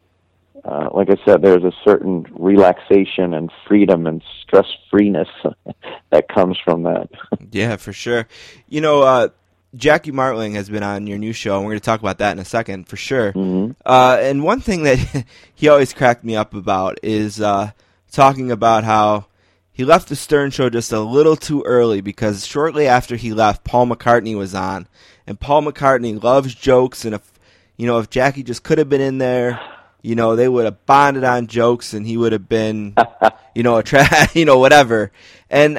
uh, like I said, there's a certain relaxation and freedom and stress freeness (laughs) that comes from that. (laughs) yeah, for sure. You know, uh, Jackie Martling has been on your new show, and we're going to talk about that in a second for sure. Mm-hmm. Uh, and one thing that (laughs) he always cracked me up about is uh, talking about how he left the Stern Show just a little too early because shortly after he left, Paul McCartney was on, and Paul McCartney loves jokes and. If, you know, if Jackie just could have been in there, you know, they would have bonded on jokes and he would have been, (laughs) you know, a tra- (laughs) you know, whatever. And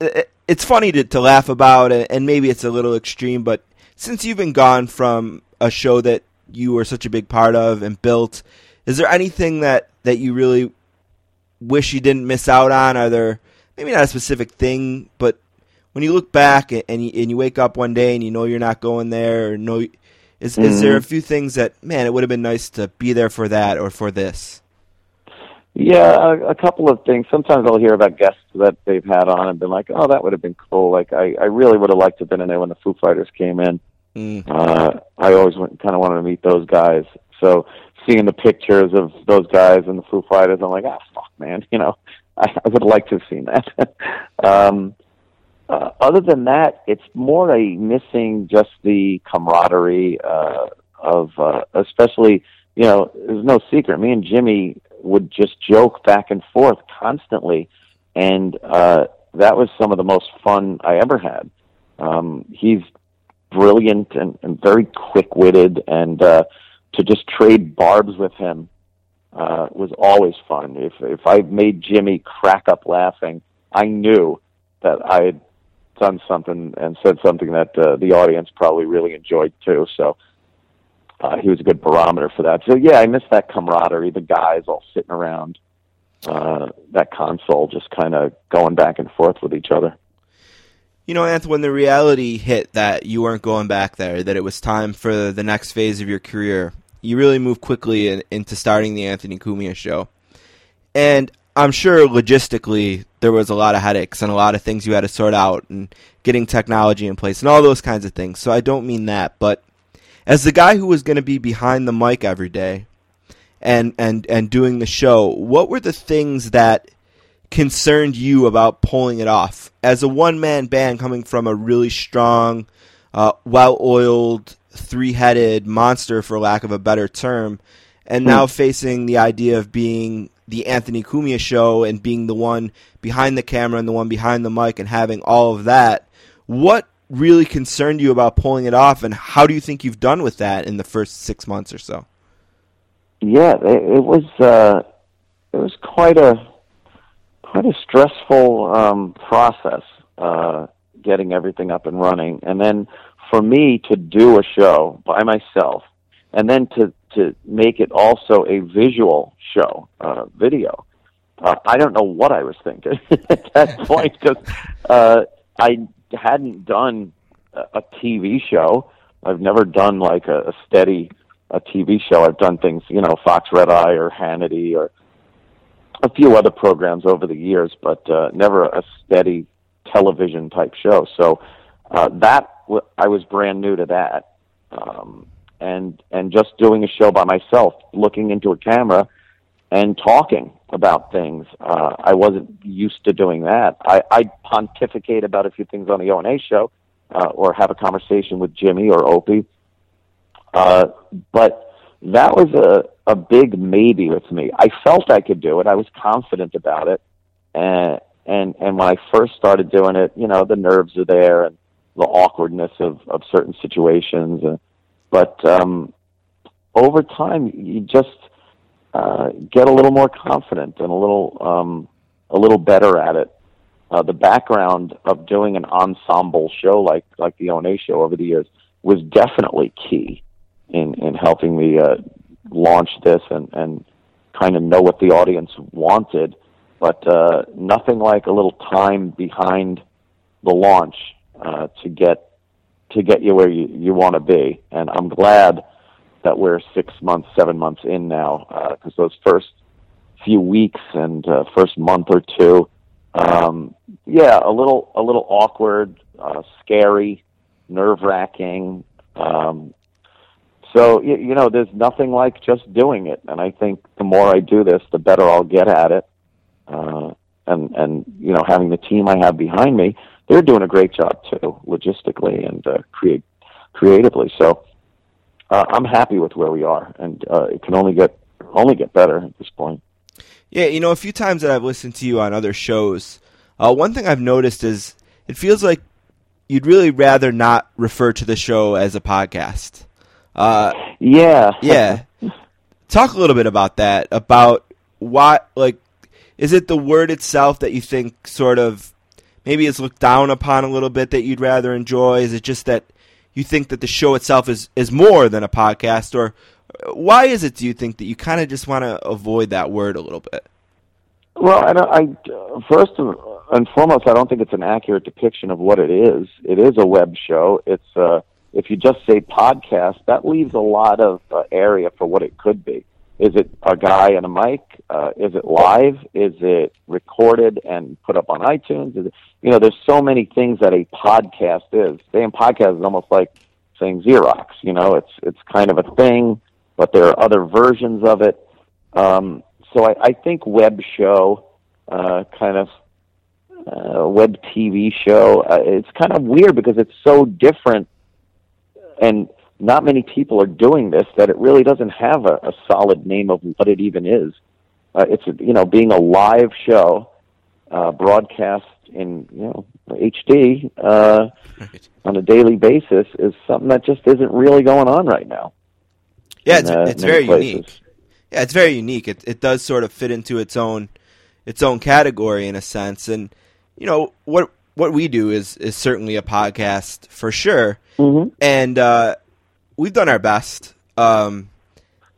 uh, it's funny to, to laugh about and maybe it's a little extreme, but since you've been gone from a show that you were such a big part of and built, is there anything that, that you really wish you didn't miss out on? Are there maybe not a specific thing, but when you look back and you, and you wake up one day and you know you're not going there or know is mm-hmm. is there a mm-hmm. few things that man, it would have been nice to be there for that or for this? Yeah, a, a couple of things. Sometimes I'll hear about guests that they've had on and been like, "Oh, that would have been cool." Like I, I really would have liked to have been in there when the Foo Fighters came in. Mm. Uh, I always went, kind of wanted to meet those guys. So seeing the pictures of those guys and the Foo Fighters, I'm like, ah, fuck, man. (laughs) You know, I, I would like to have seen that. (laughs) um, uh, other than that, it's more a missing just the camaraderie uh, of, uh, especially, you know, there's no secret. Me and Jimmy would just joke back and forth constantly, and uh, that was some of the most fun I ever had. Um, he's brilliant and, and very quick-witted, and uh, to just trade barbs with him uh, was always fun. If if I made Jimmy crack up laughing, I knew that I had done something and said something that uh, the audience probably really enjoyed too. So uh, he was a good barometer for that. So yeah, I miss that camaraderie, the guys all sitting around uh, that console, just kind of going back and forth with each other. You know, Anthony, when the reality hit that you weren't going back there, that it was time for the next phase of your career, you really moved quickly in, into starting the Anthony Cumia show. And I'm sure logistically there was a lot of headaches and a lot of things you had to sort out and getting technology in place and all those kinds of things. So I don't mean that, but as the guy who was going to be behind the mic every day and and and doing the show, what were the things that concerned you about pulling it off as a one man band coming from a really strong, uh, well oiled, three headed monster, for lack of a better term, and now hmm. facing the idea of being the Anthony Cumia show and being the one behind the camera and the one behind the mic and having all of that. What really concerned you about pulling it off, and how do you think you've done with that in the first six months or so? Yeah, it, it was uh, it was quite a quite a stressful um, process uh, getting everything up and running, and then for me to do a show by myself, and then to to make it also a visual show, uh, video. Uh, I don't know what I was thinking (laughs) at that (laughs) point because uh, I hadn't done a, TV show. I've never done like a, a steady a TV show. I've done things, you know, Fox Red Eye or Hannity or a few other programs over the years, but uh, never a steady television type show. So uh, that w- I was brand new to that, um, and and just doing a show by myself, looking into a camera and talking about things. Uh, I wasn't used to doing that. I, I pontificate about a few things on the O and A show, uh, or have a conversation with Jimmy or Opie. Uh, but that was a a big maybe with me. I felt I could do it. I was confident about it, and and and when I first started doing it, you know, the nerves are there and the awkwardness of of certain situations. Uh, but um, over time, you just uh, get a little more confident and a little um, a little better at it. Uh, the background of doing an ensemble show like like the ONA show over the years was definitely key in in helping me uh, launch this and and kind of know what the audience wanted. But uh, nothing like a little time behind the launch uh, to get to get you where you, you want to be. And I'm glad that we're six months, seven months in now, because those first few weeks and uh, first month or two, um, yeah, a little a little awkward, uh, scary, nerve wracking. Um, so you, you know, there's nothing like just doing it, and I think the more I do this, the better I'll get at it. Uh, and and you know, having the team I have behind me, they're doing a great job too, logistically and uh, create creatively. So uh, I'm happy with where we are, and uh, it can only get only get better at this point. Yeah, you know, a few times that I've listened to you on other shows, uh, one thing I've noticed is it feels like you'd really rather not refer to the show as a podcast. Uh, Yeah, yeah. Talk a little bit about that. About why, like, is it the word itself that you think sort of maybe is looked down upon a little bit that you'd rather enjoy? Is it just that you think that the show itself is, is more than a podcast? Or why is it, do you think, that you kind of just want to avoid that word a little bit? Well, I, I first and foremost, I don't think it's an accurate depiction of what it is. It is a web show. It's uh, if you just say podcast, that leaves a lot of uh, area for what it could be. Is it a guy and a mic? Uh, is it live? Is it recorded and put up on iTunes? Is it, you know, there's so many things that a podcast is. Saying podcast is almost like saying Xerox. You know, it's it's kind of a thing, but there are other versions of it. Um, so I, I think web show, uh, kind of uh, web TV show. Uh, it's kind of weird because it's so different, and not many people are doing this. That it really doesn't have a, a solid name of what it even is. Uh, it's you know being a live show, uh, broadcast in you know HD uh, on a daily basis is something that just isn't really going on right now. Yeah, in, it's, uh, it's very places. unique. Yeah, it's very unique. It it does sort of fit into its own its own category in a sense. And you know what what we do is is certainly a podcast for sure. Mhm. And uh, we've done our best. Um,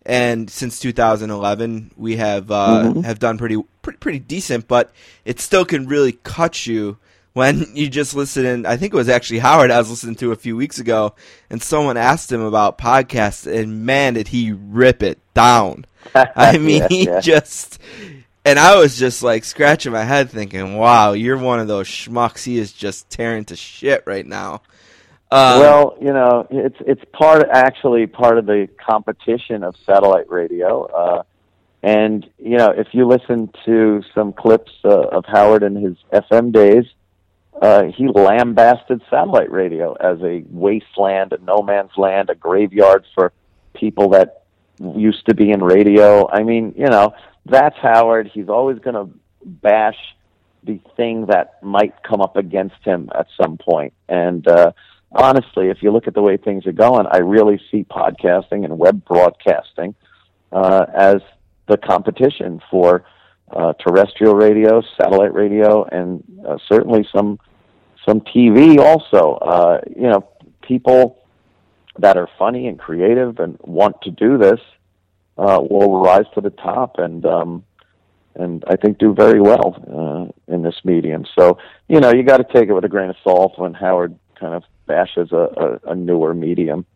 and since 2011, we have uh, Mhm. have done pretty, pretty pretty decent. But it still can really cut you when (laughs) you just listen. In, I think it was actually Howard I was listening to a few weeks ago, and someone asked him about podcasts, and man, did he rip it down! (laughs) I mean, Yeah, he yeah. just. And I was just like scratching my head, thinking, "Wow, you're one of those schmucks. He is just tearing to shit right now." Um, well, you know, it's it's part actually part of the competition of satellite radio. Uh, and you know, if you listen to some clips uh, of Howard in his FM days, uh, he lambasted satellite radio as a wasteland, a no man's land, a graveyard for people that used to be in radio. I mean, you know, that's Howard. He's always going to bash the thing that might come up against him at some. And uh, honestly, if you look at the way things are going, I really see podcasting and web broadcasting uh, as the competition for uh, terrestrial radio, satellite radio, and uh, certainly some some TV also. Uh, you know, people that are funny and creative and want to do this uh, will rise to the top and um, and I think do very well uh, in this medium. So you know, you got to take it with a grain of salt when Howard kind of bashes a, a, a newer medium.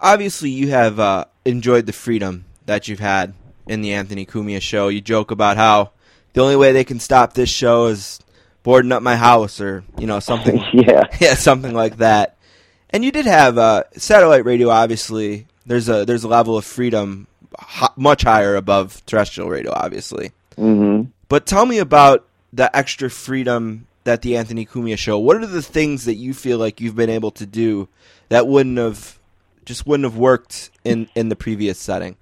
Obviously, you have uh, enjoyed the freedom that you've had in the Anthony Cumia show. You joke about how the only way they can stop this show is boarding up my house or you know something (laughs) yeah. (laughs) Yeah something like that. And you did have uh, satellite radio obviously. There's a there's a level of freedom ho- much higher above terrestrial radio obviously. Hmm but tell me about the extra freedom that the Anthony Cumia show what are the things that you feel like you've been able to do that wouldn't have just wouldn't have worked in in the previous setting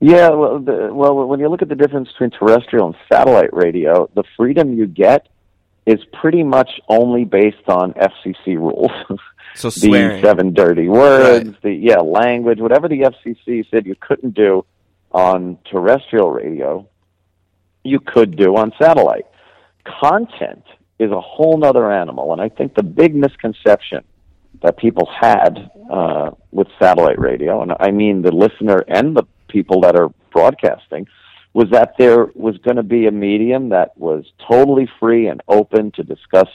Yeah, well, the, well, when you look at the difference between terrestrial and satellite radio, the freedom you get is pretty much only based on FCC rules. (laughs) so the seven dirty words, the yeah language, whatever the FCC said you couldn't do on terrestrial radio, you could do on satellite. Content is a whole nother animal, and I think the big misconception that people had uh, with satellite radio, and I mean the listener and the people that are broadcasting, was that there was going to be a medium that was totally free and open to discuss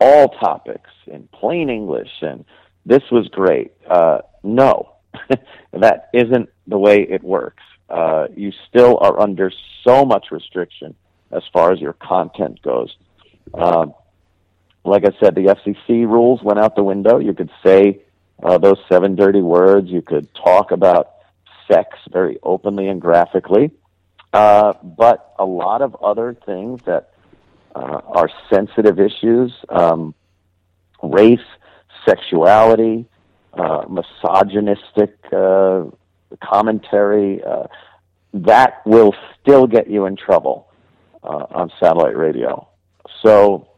all topics in plain English, and this was great. Uh, no, (laughs) that isn't the way it works. Uh, you still are under so much restriction as far as your content goes. Uh, like I said, the FCC rules went out the window. You could say uh, those seven dirty words. You could talk about sex very openly and graphically. Uh, but a lot of other things that uh, are sensitive issues, um, race, sexuality, uh, misogynistic uh, commentary, uh, that will still get you in trouble uh, on satellite radio. So,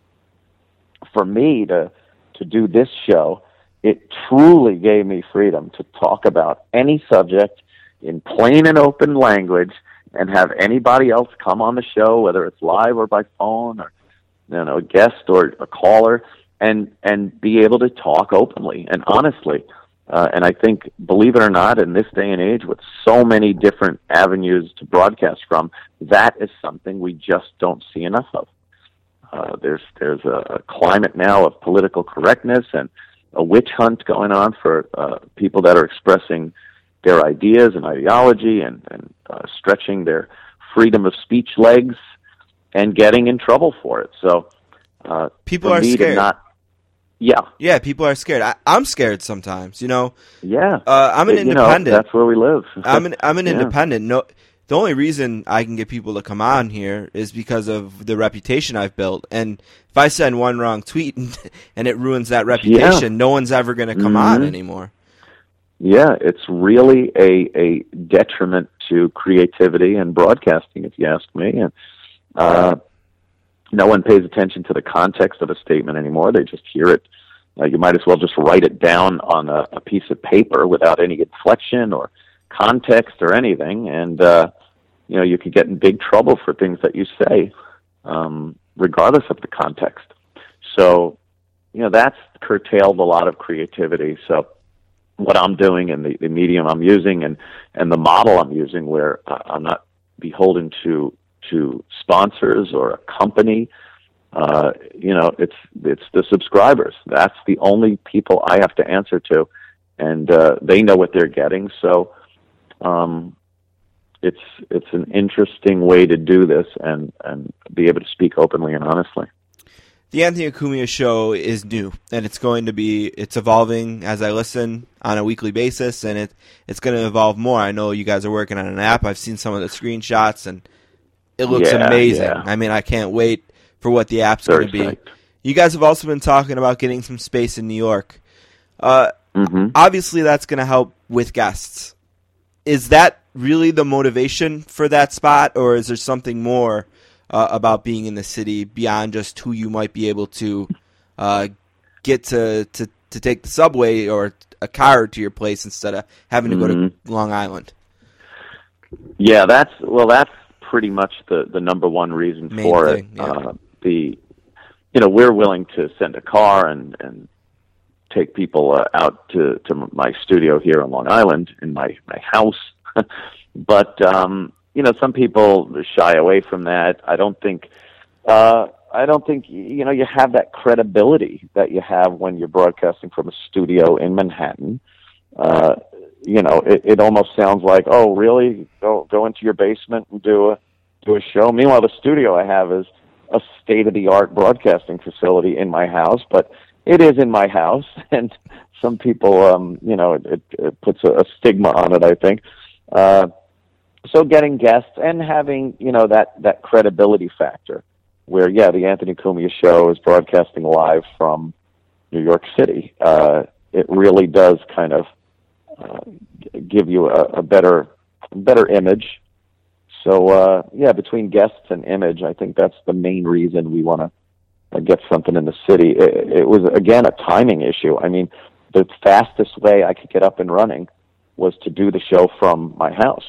for me to to do this show, it truly gave me freedom to talk about any subject in plain and open language and have anybody else come on the show, whether it's live or by phone or you know a guest or a caller, and and be able to talk openly and honestly. Uh, and I think, believe it or not, in this day and age, with so many different avenues to broadcast from, that is something we just don't see enough of. Uh, there's there's a, climate now of political correctness and a witch hunt going on for uh, people that are expressing their ideas and ideology and, and uh, stretching their freedom of speech legs and getting in trouble for it. So uh, people are me scared not, yeah, yeah people are scared I, i'm scared sometimes you know yeah. uh, i'm an You know, independent that's where we live. (laughs) I'm an I'm an Yeah. independent. No, the only reason I can get people to come on here is because of the reputation I've built. And if I send one wrong tweet and, (laughs) and it ruins that reputation, no one's ever going to come on Mhm. anymore. Yeah, it's really a a detriment to creativity and broadcasting, if you ask me. And uh, no one pays attention to the context of a statement anymore. They just hear it. Uh, you might as well just write it down on a, a piece of paper without any inflection or context or anything, and uh, you know you could get in big trouble for things that you say, um, regardless of the context. So, you know that's curtailed a lot of creativity. So what I'm doing and the, the medium I'm using and, and the model I'm using where uh, I'm not beholden to to sponsors or a company. Uh, you know, it's it's the subscribers. That's the only people I have to answer to, and uh, they know what they're getting. So, um, it's it's an interesting way to do this and and be able to speak openly and honestly. The Anthony Acumia show is new, and it's going to be it's evolving as I listen on a weekly basis, and it it's going to evolve more. I know you guys are working on an app. I've seen some of the screenshots, and it looks Yeah, amazing. yeah. I mean, I can't wait for what the app's going to be. You guys have also been talking about getting some space in New York. Uh, hmm obviously that's going to help with guests. Is that really the motivation for that spot, or is there something more uh, about being in the city beyond just who you might be able to uh, get to, to to take the subway or a car to your place instead of having to go to Mhm. Long Island? Yeah, that's well. That's pretty much the the number one reason Main for thing, it. yeah. Uh, the you know we're willing to send a car and and take people uh, out to to my studio here on Long Island in my my house, (laughs) but um, you know some people shy away from that. I don't think. Uh, I don't think you know you have that credibility that you have when you're broadcasting from a studio in Manhattan. Uh, you know, it, it almost sounds like, oh, really? Go go into your basement and do a do a show. Meanwhile, the studio I have is a state of the art broadcasting facility in my house, but it is in my house, (laughs) and some people, um, you know, it, it, it puts a, a stigma on it. I think. Uh, so getting guests and having you know that that credibility factor, where yeah, the Anthony Cumia show is broadcasting live from New York City. Uh, it really does kind of uh, give you a, a better better image. So uh, yeah, between guests and image, I think that's the main reason we want to uh, get something in the city. It, it was again a timing issue. I mean, the fastest way I could get up and running was to do the show from my house.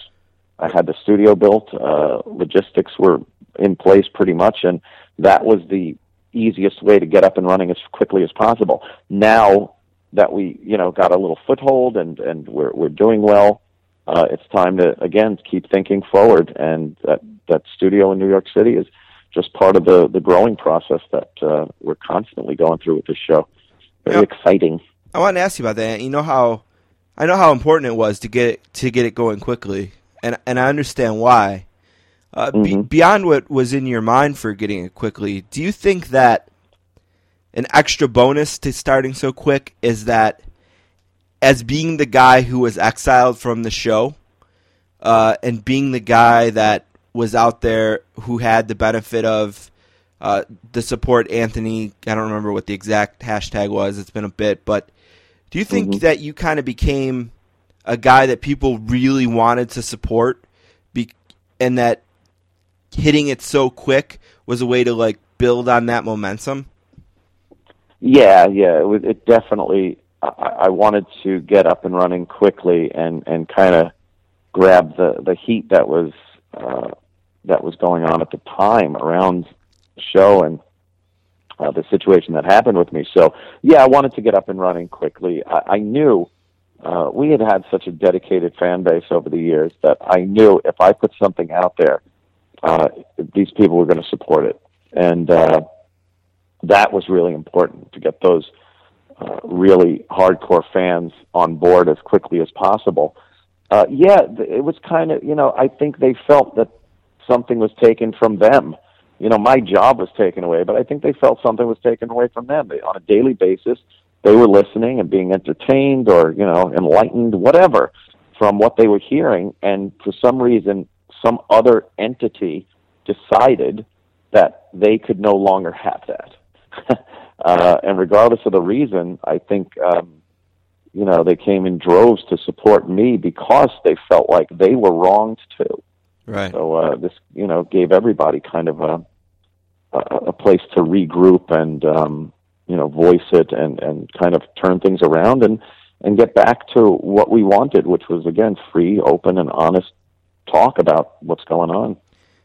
I had the studio built, uh, logistics were in place pretty much, and that was the easiest way to get up and running as quickly as possible. Now that we, you know, got a little foothold and and we're we're doing well, uh, it's time to again keep thinking forward. And that that studio in New York City is just part of the the growing process that uh, we're constantly going through with this show. Very exciting. I want to ask you about that. You know how I know how important it was to get it, to get it going quickly, and and I understand why. Uh, be, Mhm. beyond what was in your mind for getting it quickly, do you think that an extra bonus to starting so quick is that as being the guy who was exiled from the show, uh, and being the guy that was out there who had the benefit of uh, the support Anthony. I don't remember what the exact hashtag was. It's been a bit, but do you think Mhm. that you kind of became a guy that people really wanted to support, be- and that hitting it so quick was a way to like build on that momentum? Yeah, yeah, it was. It definitely. I, I wanted to get up and running quickly and and kind of grab the the heat that was uh, that was going on at the time around the show and uh, the situation that happened with me. So yeah, I wanted to get up and running quickly. I, I knew uh, we had had such a dedicated fan base over the years that I knew if I put something out there, uh, these people were going to support it, and uh, that was really important to get those uh, really hardcore fans on board as quickly as possible. Uh, yeah, it was kind of you know I think they felt that something was taken from them. You know, my job was taken away, but I think they felt something was taken away from them. They, on a daily basis, they were listening and being entertained or you know enlightened, whatever, from what they were hearing, and for some reason, some other entity decided that they could no longer have that. (laughs) uh, and regardless of the reason, I think um, you know they came in droves to support me because they felt like they were wronged too. Right. So uh, this, you know, gave everybody kind of a a, a place to regroup and um, you know voice it and and kind of turn things around and and get back to what we wanted, which was again free, open, and honest talk about what's going on.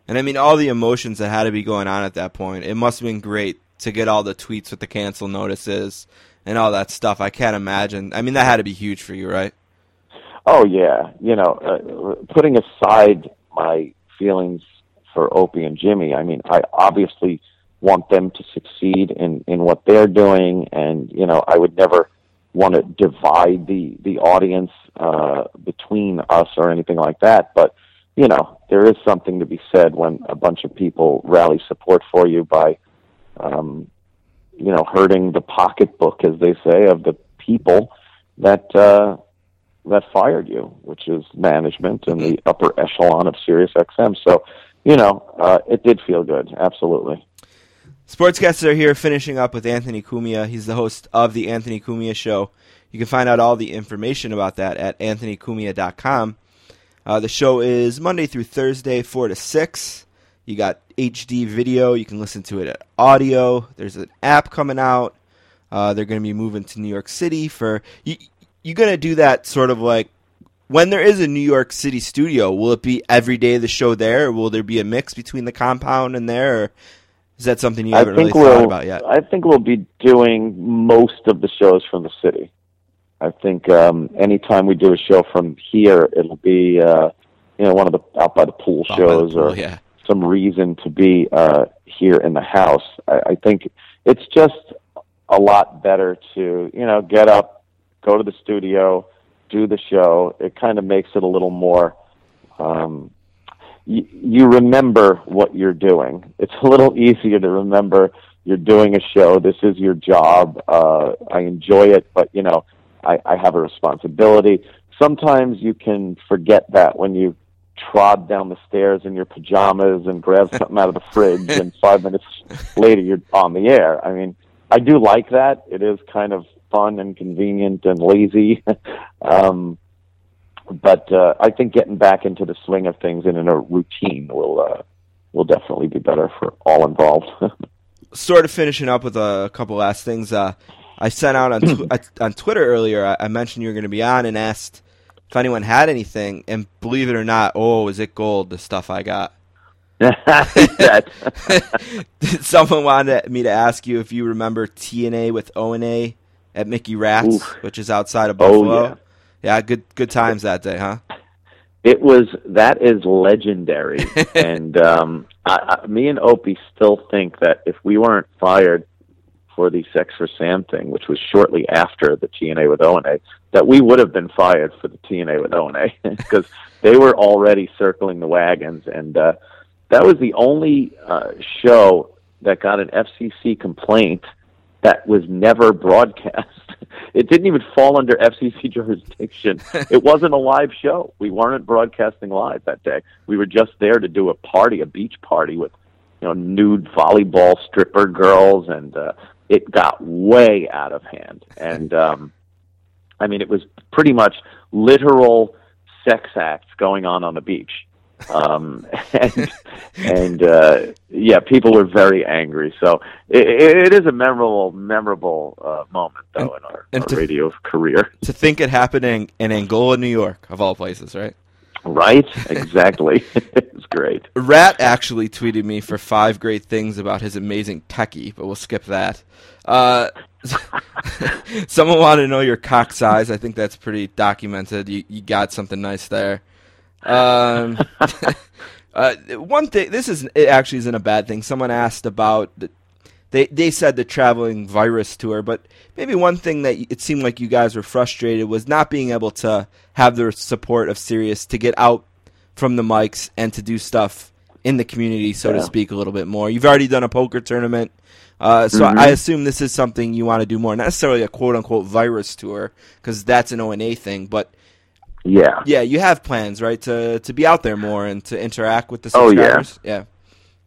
And I mean, all the emotions that had to be going on at that point. It must have been great to get all the tweets with the cancel notices and all that stuff. I can't imagine. I mean, that had to be huge for you, right? Oh yeah, you know, uh, putting aside my feelings for Opie and Jimmy, I mean, I obviously want them to succeed in in what they're doing, and you know, I would never want to divide the the audience uh, between us or anything like that. But you know, there is something to be said when a bunch of people rally support for you by, um, you know, hurting the pocketbook, as they say, of the people that. Uh, that fired you, which is management and the upper echelon of Sirius XM. So, you know, uh, it did feel good. Absolutely. Sportscasters are here finishing up with Anthony Cumia. He's the host of the Anthony Cumia Show. You can find out all the information about that at anthonycumia.com. Uh, the show is Monday through Thursday, 4 to 6. You got HD video. You can listen to it at audio. There's an app coming out. Uh, they're going to be moving to New York City for. You, you're going to do that sort of like when there is a New York City studio, will it be every day of the show there, or will there be a mix between the compound and there? Or is that something you haven't really thought we'll. about yet? I think we'll be doing most of the shows from the city. I think um, anytime we do a show from here, it'll be uh, you know one of the out by the pool Out by the shows pool, or yeah. Some reason to be uh, here in the house. I, I think it's just a lot better to you know get up, go to the studio, do the show. It kind of makes it a little more. Um, you, you remember what you're doing. It's a little (laughs) easier to remember you're doing a show. This is your job. Uh, I enjoy it, but you know, I, I have a responsibility. Sometimes you can forget that when you trod down the stairs in your pajamas and grab something out of the fridge, and five minutes later you're on the air. I mean, I do like that. It is kind of fun and convenient and lazy. (laughs) um, but uh, I think getting back into the swing of things and in a routine will uh, will definitely be better for all involved. (laughs) sort of finishing up with a couple last things. Uh, I sent out on tw- (clears throat) on Twitter earlier. I, I mentioned you were going to be on and asked if anyone had anything. And believe it or not, oh, is it gold? The stuff I got. (laughs) (laughs) Someone wanted me to ask you if you remember TNA with O and A at Mickey Rats, Oof. which is outside of Oh, Buffalo. yeah. yeah, good good times that day, huh? it was that is legendary, (laughs) and um, I, I, me and Opie still think that if we weren't fired for the Sex for Sam thing, which was shortly after the TNA with O and A, that we would have been fired for the TNA with O and A (laughs) because they were already circling the wagons, and uh, that was the only uh, show that got an FCC complaint that was never broadcast. (laughs) It didn't even fall under FCC jurisdiction. (laughs) It wasn't a live show. We weren't broadcasting live that day. We were just there to do a party, a beach party with, you know, nude volleyball stripper girls, and uh, it got way out of hand. And um, I mean, it was pretty much literal sex acts going on on the beach. Um, (laughs) and and uh, yeah, people were very angry. So it, it is a memorable, memorable uh, moment, though, in our, and our to- radio career. To think it happened in, in Angola, New York, of all places, right? Right? Exactly. (laughs) it's great. Rat actually tweeted me for five great things about his amazing techie, but we'll skip that. Uh, (laughs) someone wanted to know your cock size. I think that's pretty documented. You, you got something nice there. Um, (laughs) uh, one thing, this is it actually isn't a bad thing. Someone asked about the, they they said the traveling virus tour, but maybe one thing that it seemed like you guys were frustrated was not being able to have the support of Sirius to get out from the mics and to do stuff in the community, so to speak, a little bit more. You've already done a poker tournament, uh, so Mhm. I assume this is something you want to do more. Not necessarily a quote unquote virus tour because that's an O and A thing, but Yeah. yeah, you have plans, right, to to be out there more and to interact with the Oh, yeah. yeah.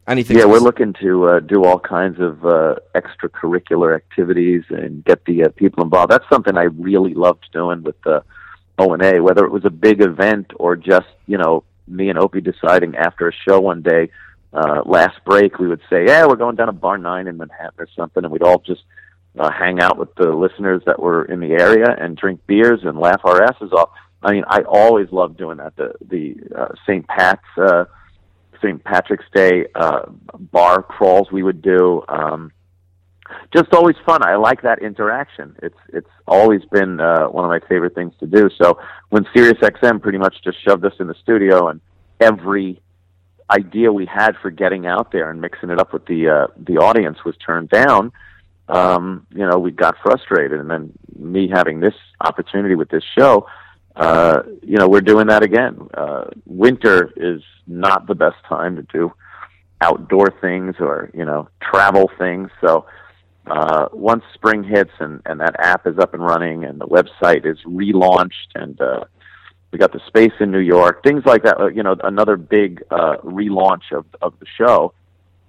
Anything? Yeah, we're looking to uh, do all kinds of uh, extracurricular activities and get the uh, people involved. That's something I really loved doing with the O and A, whether it was a big event or just you know me and Opie deciding after a show one day. Uh, last break, we would say, "Yeah, we're going down to Bar Nine in Manhattan or something," and we'd all just uh, hang out with the listeners that were in the area and drink beers and laugh our asses off. I mean, I always loved doing that. The the uh, St. Pat's. Uh, St. Patrick's Day uh, bar crawls we would do. Um, just always fun. I like that interaction. It's it's always been uh, one of my favorite things to do. So when SiriusXM pretty much just shoved us in the studio and every idea we had for getting out there and mixing it up with the uh, the audience was turned down, um, you know, we got frustrated. And then me having this opportunity with this show, uh, you know, we're doing that again. Uh, winter is not the best time to do outdoor things or, you know, travel things. So, uh, once spring hits and, and that app is up and running and the website is relaunched and, uh, we got the space in New York, things like that, uh, you know, another big, uh, relaunch of, of the show.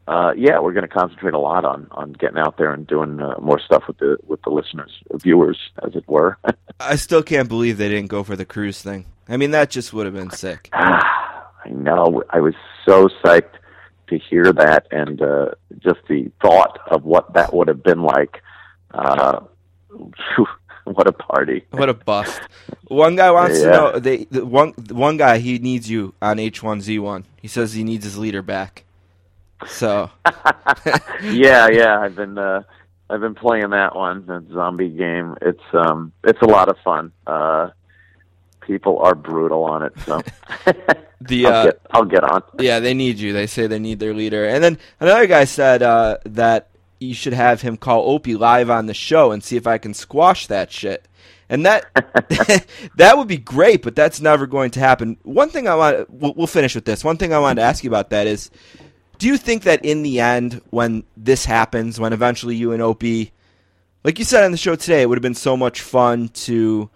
Uh, yeah, we're going to concentrate a lot on, on getting out there and doing uh, more stuff with the with the listeners, viewers, as it were. (laughs) I still can't believe they didn't go for the cruise thing. I mean, that just would have been sick. (sighs) I know. I was so psyched to hear that, and uh, just the thought of what that would have been like. Uh, (laughs) what a party! What a bust. One guy wants to know they the one one guy he needs you on H1Z1. He says he needs his leader back. So (laughs) yeah, yeah. I've been uh, I've been playing that one, that zombie game. It's um it's a lot of fun. Uh, people are brutal on it, so (laughs) the I'll, uh, get, I'll get on. yeah, they need you. They say they need their leader. And then another guy said uh, that you should have him call Opie live on the show and see if I can squash that shit. And that (laughs) (laughs) that would be great, but that's never going to happen. One thing I want we'll, we'll finish with this. One thing I wanted to ask you about that is do you think that in the end when this happens, when eventually you and Opie like you said on the show today, it would have been so much fun to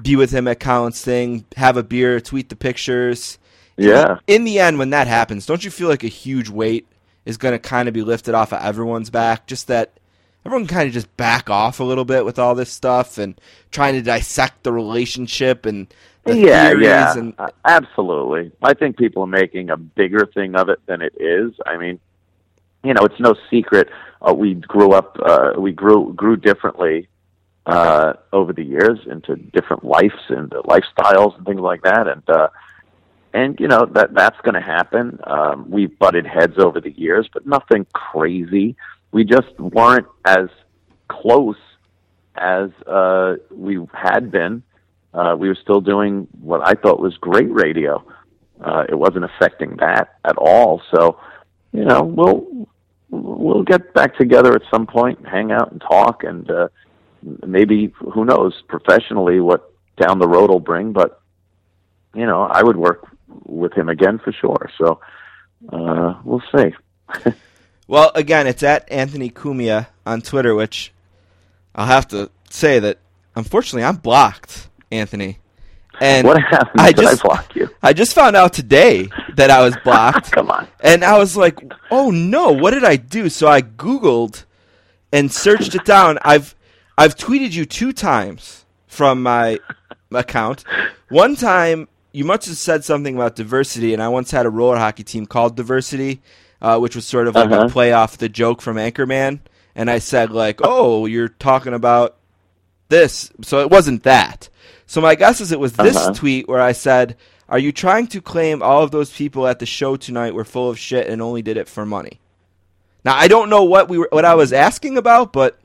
be with him at Collins thing, have a beer, tweet the pictures. Yeah. In the end, when that happens, don't you feel like a huge weight is going to kind of be lifted off of everyone's back? Just that everyone kind of just back off a little bit with all this stuff and trying to dissect the relationship and the yeah, theories yeah, and Uh, absolutely. I think people are making a bigger thing of it than it is. I mean, you know, it's no secret. Uh, we grew up, uh, we grew grew differently uh, over the years into different lives and lifestyles and things like that, and uh, and you know that that's going to happen. Um, we've butted heads over the years, but nothing crazy. We just weren't as close as uh, we had been uh, we were still doing what I thought was great radio. Uh, it wasn't affecting that at all. So, you know, we'll we'll get back together at some point, hang out and talk, and uh, maybe who knows professionally what down the road will bring. But you know, I would work with him again for sure. So uh, we'll see. (laughs) Well, again, it's at Anthony Cumia on Twitter, which I'll have to say that unfortunately I'm blocked, Anthony. And what happened? I Did just I block you? I just found out today that I was (laughs) blocked. Come on. And I was like, "Oh no, what did I do?" So I googled and searched it down. I've I've tweeted you two times from my account. One time you must have said something about diversity, and I once had a roller hockey team called Diversity, uh, which was sort of like Uh-huh. a play off the joke from Anchorman. And I said like, "Oh, you're talking about this," so it wasn't that. So my guess is it was this Uh-huh. tweet where I said, "Are you trying to claim all of those people at the show tonight were full of shit and only did it for money?" Now I don't know what we were, what I was asking about, but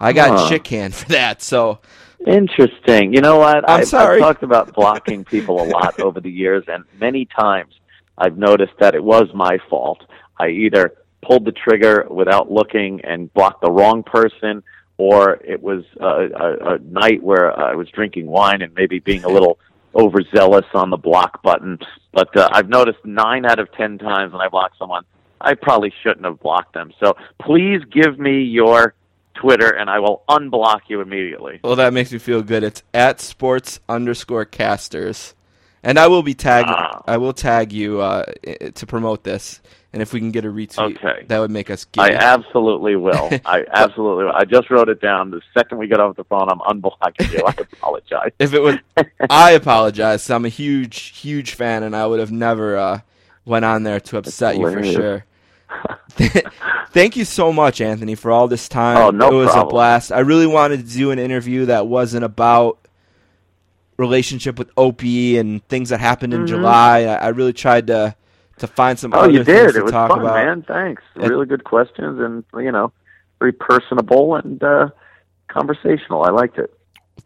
I got Huh. shit canned for that. So Interesting. You know what? I'm I've, sorry. I've talked about blocking people a lot over the years, and many times I've noticed that it was my fault. I either pulled the trigger without looking and blocked the wrong person, or it was uh, a, a night where I was drinking wine and maybe being a little overzealous on the block button. But uh, I've noticed nine out of ten times when I block someone, I probably shouldn't have blocked them. So please give me your Twitter, and I will unblock you immediately. well, that makes me feel good. It's at sports underscore casters, and I will be tagged. Ah. I will tag you uh, to promote this, and if we can get a retweet, Okay. that would make us. I absolutely will. (laughs) I absolutely will. I just wrote it down. The second we get off the phone, I'm unblocking you. I apologize. If it was, (laughs) I apologize. I'm a huge, huge fan, and I would have never uh, went on there to upset you for sure. (laughs) Thank you so much, Anthony, for all this time. Oh, no it was a blast. I really wanted to do an interview that wasn't about relationship with Opie and things that happened in July. I, I really tried to to find some Mm-hmm. Oh, other you did. to It was talk fun, about. man. Thanks. It- really good questions, and you know, very personable and uh, conversational. I liked it.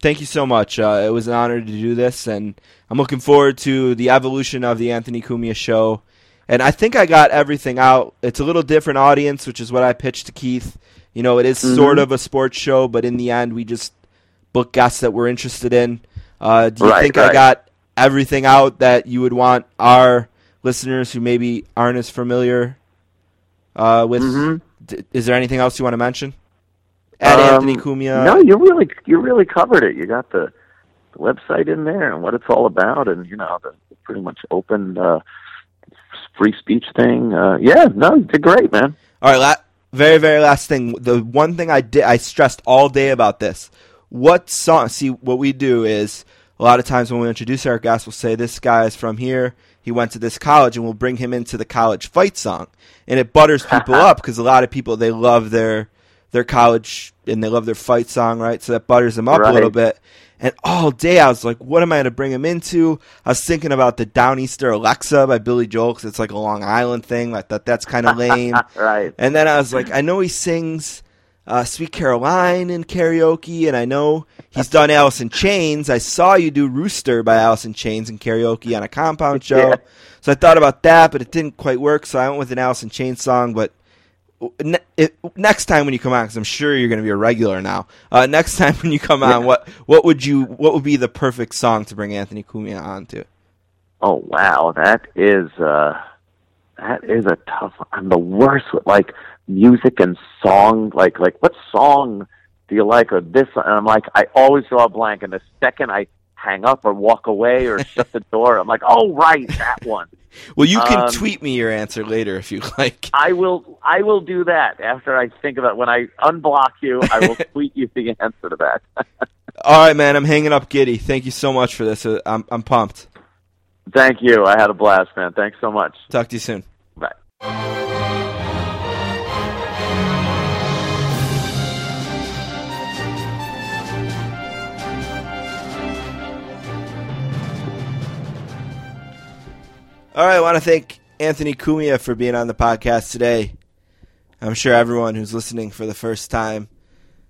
thank you so much. Uh, it was an honor to do this, and I'm looking forward to the evolution of the Anthony Cumia show. And I think I got everything out. It's a little different audience, which is what I pitched to Keith. You know, it is Mm-hmm. sort of a sports show, but in the end, we just book guests that we're interested in. Uh, do you Right, think I got everything out that you would want our listeners who maybe aren't as familiar uh, with? Mhm. D- is there anything else you want to mention? At Um, Anthony Cumia. No, you really, you really covered it. You got the, the website in there and what it's all about, and you know, the pretty much open uh, free speech thing. Uh, yeah, no, you did great, man. All right, la- very very last thing. The one thing I did I stressed all day about this. What song? See, what we do is a lot of times when we introduce our guests, we'll say this guy is from here. He went to this college, and we'll bring him into the college fight song, and it butters people (laughs) up because a lot of people they love their their college and they love their fight song, right? So that butters them up a little bit. And all day I was like, what am I going to bring him into? I was thinking about the Downeaster Alexa by Billy Joel because it's like a Long Island thing. I thought that's kind of (laughs) lame. Right. And then I was like, I know he sings uh, Sweet Caroline in karaoke, and I know he's done Alice in Chains. I saw you do Rooster by Alice in Chains in karaoke on a compound (laughs) show. Yeah. So I thought about that, but it didn't quite work, so I went with an Alice in Chains song. But ne- it, next time when you come on, because I'm sure you're going to be a regular now. Uh, next (laughs) time when you come on, what what would you what would be the perfect song to bring Anthony Cumia on to? Oh wow, that is uh that is a tough one. I'm the worst with like music and song like like what song do you like or this and I'm like I always draw a blank and the second I hang up or walk away or (laughs) shut the door, I'm like, Oh right, that one. Well, you can Um, tweet me your answer later if you like. I will I will do that after I think about when I unblock you, I will (laughs) tweet you the answer to that. All right, man. I'm hanging up giddy. Thank you so much for this. Uh, I'm I'm pumped. Thank you. I had a blast, man. Thanks so much. Talk to you soon. Bye. All right, I want to thank Anthony Cumia for being on the podcast today. I'm sure everyone who's listening for the first time,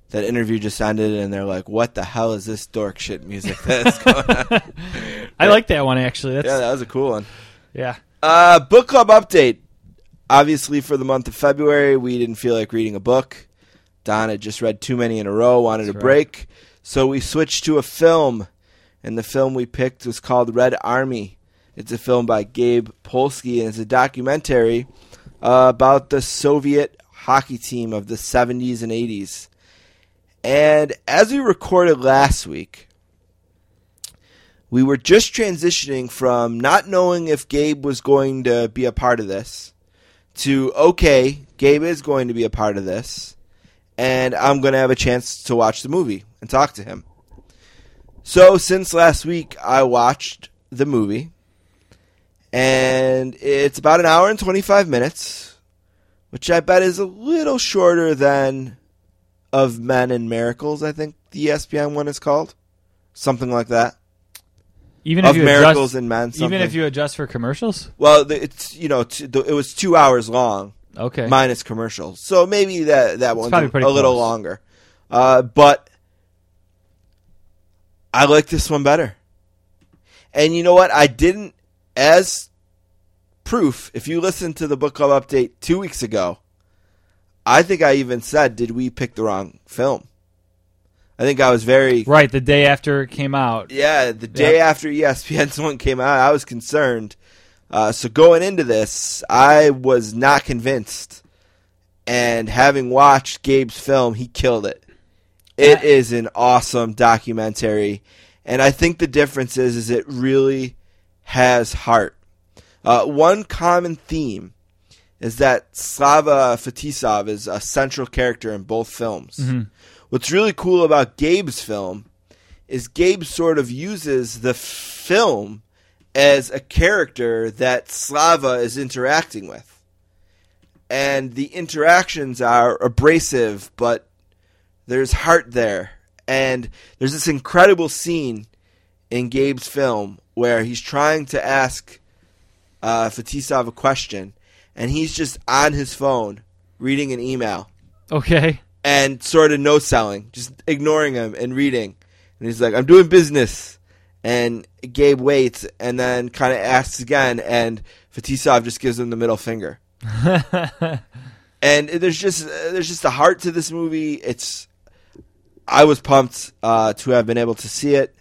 that interview just ended, and they're like, "What the hell is this dork shit music that's going on?" (laughs) I like that one actually. That's yeah, yeah. that was a cool one. Yeah. Uh, book club update. Obviously, for the month of February, we didn't feel like reading a book. Don had just read too many in a row, wanted That's a right. break. So we switched to a film, and the film we picked was called Red Army. It's a film by Gabe Polsky, and it's a documentary uh, about the Soviet hockey team of the 70s and 80s. And as we recorded last week, we were just transitioning from not knowing if Gabe was going to be a part of this to okay, Gabe is going to be a part of this, and I'm going to have a chance to watch the movie and talk to him. So, since last week, I watched the movie, and it's about an hour and 25 minutes, which I bet is a little shorter than of Men and Miracles, I think the ESPN one is called. Something like that. Even if Of you Miracles adjust, and Men. even if you adjust for commercials. Well, it's you know it was two hours long Okay. minus commercials, so maybe that that one's a, a little longer. Uh, but I like this one better. And you know what? I didn't as proof. If you listen to the book club update two weeks ago, I think I even said, "Did we pick the wrong film?" I think I was very right, the day after it came out. yeah, the day Yep. after ESPN's (laughs) one came out, I was concerned. Uh, so going into this, I was not convinced. And having watched Gabe's film, he killed it. It is an awesome documentary, and I think the difference is, is it really has heart. Uh, one common theme is that Slava Fetisov is a central character in both films. What's really cool about Gabe's film is Gabe sort of uses the film as a character that Slava is interacting with. And the interactions are abrasive, but there's heart there. And there's this incredible scene in Gabe's film where he's trying to ask uh, Fetisov a question, and he's just on his phone reading an email Okay. and sort of no selling, just ignoring him and reading. And he's like, I'm doing business. And Gabe waits and then kind of asks again, and Fetisov just gives him the middle finger. (laughs) and there's just there's just a heart to this movie. It's I was pumped uh, to have been able to see it.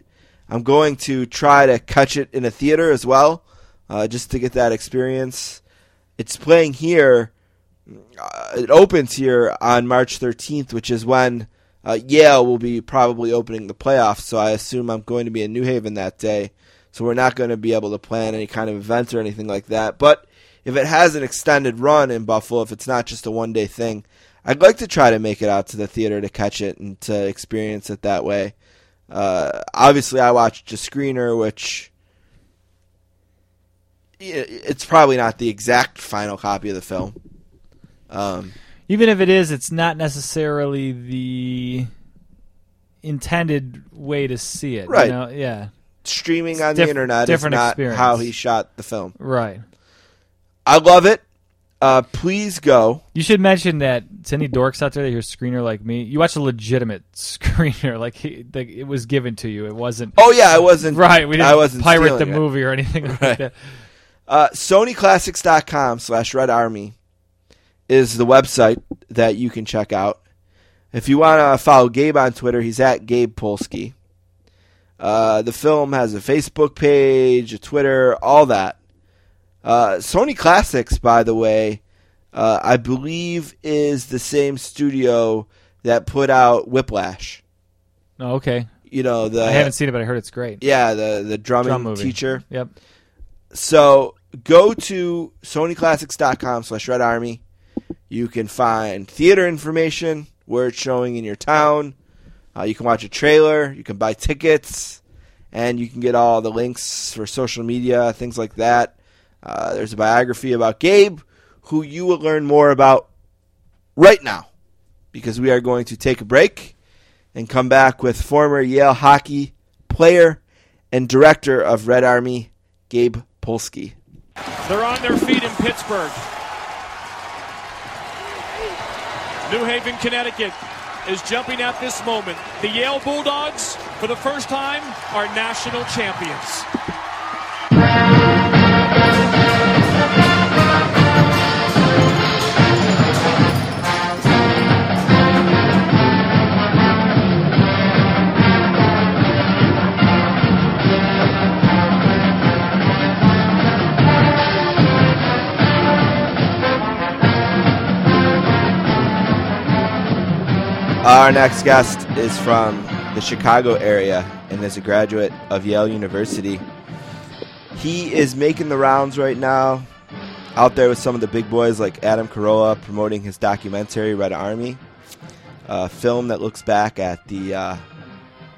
I'm going to try to catch it in a theater as well, uh, just to get that experience. It's playing here. Uh, it opens here on March 13th, which is when uh, Yale will be probably opening the playoffs. So I assume I'm going to be in New Haven that day. So we're not going to be able to plan any kind of event or anything like that. But if it has an extended run in Buffalo, if it's not just a one day thing, I'd like to try to make it out to the theater to catch it and to experience it that way. Uh, obviously, I watched a screener, which it's probably not the exact final copy of the film. Um, Even if it is, it's not necessarily the intended way to see it. Right. You know? Yeah. Streaming on diff- the internet is not experience. how he shot the film. Right. I love it. Uh, please go. You should mention that to any dorks out there that hear screener like me, you watch a legitimate (laughs) screener, like, he, like it was given to you. It wasn't Oh yeah, I wasn't (laughs) right. We didn't I wasn't pirate the it. movie or anything like Right. that. Uh, SonyClassics.com slash Red Army is the website that you can check out. If you want to follow Gabe on Twitter, he's at Gabe Polsky. Uh, the film has a Facebook page, a Twitter, all that. Uh, Sony Classics, by the way, uh, I believe is the same studio that put out Whiplash. Oh, okay. You know the I haven't seen it, but I heard it's great. yeah the the drumming Drum movie. teacher. Yep. So go to SonyClassics.com slash Red Army. You can find theater information where it's showing in your town. Uh, you can watch a trailer. You can buy tickets, and you can get all the links for social media, things like that. Uh, there's a biography about Gabe, who you will learn more about right now, because we are going to take a break and come back with former Yale hockey player and director of Red Army, Gabe Polsky. They're on their feet in Pittsburgh. New Haven, Connecticut is jumping at this moment. The Yale Bulldogs, for the first time, are national champions. Our next guest is from the Chicago area and is a graduate of Yale University. He is making the rounds right now, out there with some of the big boys like Adam Carolla promoting his documentary Red Army, a film that looks back at the uh,